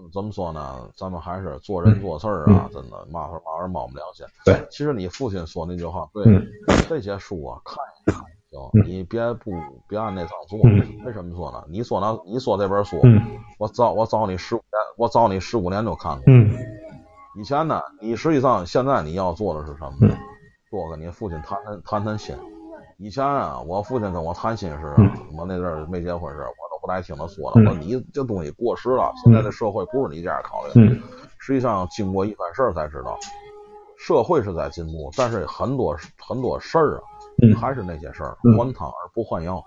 嗯怎么说呢？咱们还是做人做事儿啊，真的嘛会儿嘛会儿冒不了心。嗯对，其实你父亲说那句话对，嗯这些书啊看一看行，嗯你别不别按那上做。嗯为什么说呢？你说那你说这本书，嗯我早我早你十五年，我早你十五年就看过。嗯以前呢，你实际上现在你要做的是什么？嗯多跟你父亲谈谈谈谈心。以前啊，我父亲跟我谈心时我那阵儿没结婚时，我都不爱听他说了。嗯我说你这东西过时了，现在这社会不是你这样考虑。嗯实际上经过一番事儿才知道，社会是在进步，但是很多很多事儿啊，嗯还是那些事儿，嗯换汤而不换药。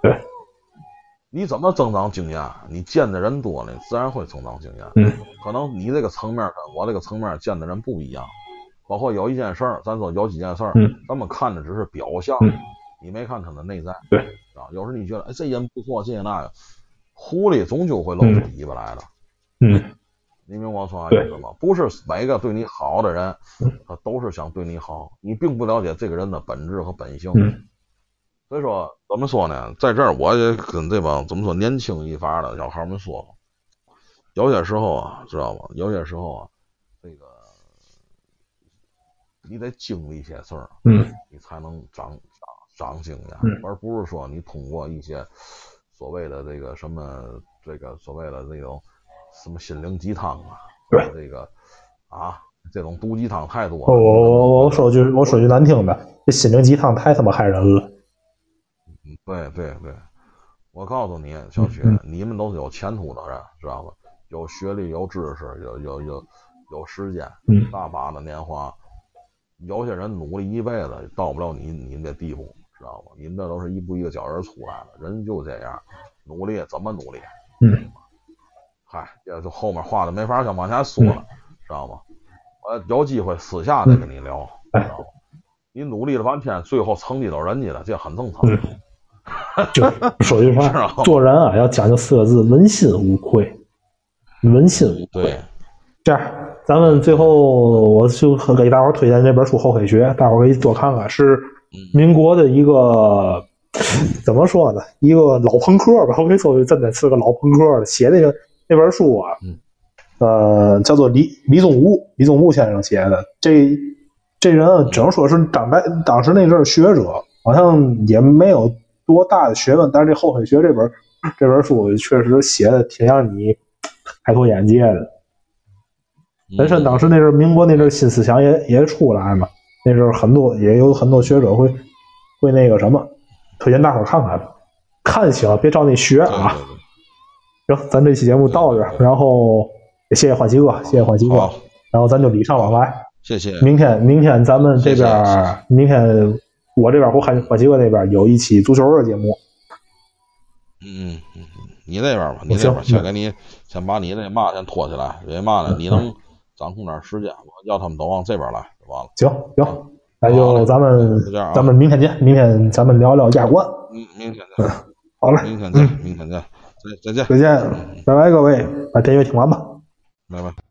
你怎么增长经验？你见的人多了，你自然会增长经验。嗯可能你这个层面跟我这个层面见的人不一样，包括有一件事儿，咱说有几件事儿，嗯咱们看的只是表象，嗯你没看他的内在。对啊，有时候你觉得哎这人不错，这个那个，狐狸终究会露出尾巴来的。嗯你明白我说啥意思吗？不是每个对你好的人嗯，他都是想对你好，你并不了解这个人的本质和本性。嗯所以说怎么说呢？在这儿我也跟这帮怎么说年轻一发的小孩们说，有些时候啊，知道吗？有些时候啊，这个你得经历一些事儿，嗯，你才能长长长经验，嗯而不是说你通过一些所谓的这个什么这个所谓的那种什么心灵鸡汤啊，对这个啊这种毒鸡汤太多了。我我我我说句我说句难听的，这心灵鸡汤太他妈害人了。对对对，我告诉你，小雪，嗯你们都是有前途的人，知道吧？有学历，有知识，有有有有时间，嗯大把的年华。有些人努力一辈子到不了你你们这地步，知道吗？你们这都是一步一个脚印出来的，人就这样，努力怎么努力？嗯，嗨，这就后面话的没法再往下说了，知道吗？我有机会私下再跟你聊，哎知道吗？你努力了半天，最后成绩都是人家的，这很正常。嗯就 (laughs) 说句话，做人啊要讲究四个字：问心无愧。问心无愧。对，这样，咱们最后我就给大伙儿推荐这本书《后黑学》，大伙儿可以多看看，是民国的一个 (coughs) 怎么说呢？一个老朋克吧，我跟你说，真的是个老朋克的。写那个那本书啊，嗯呃，叫做李李宗吾，李宗吾先生写的。这这人啊，只能说是当代当时那阵儿学者，好像也没有多大的学问，但是这《后黑学》这本 (coughs) 这本书确实写的挺让你开拓眼界的。本身当时那阵儿民国那阵儿新思想也也出来嘛，那时候很多也有很多学者会会那个什么，推荐大伙儿看看，看行别照那学啊。行，咱这期节目到这儿，然后也谢谢欢喜哥，谢谢欢喜，哥，然后咱就礼尚往来。谢谢。明天明天咱们这边谢谢，明天我这边儿和欢欢喜哥那边有一期足球的节目，嗯嗯嗯，你那边吧，你那边先给你先把你那嘛先拖起来，因为嘛呢，你能掌控点时间，我要他们都往这边来行行，那就咱们咱们明天见，明天咱们聊聊亚冠。嗯明天见，好嘞，明天见，明天见，再再见，再见，拜拜各位，把电乐听完吧。拜拜。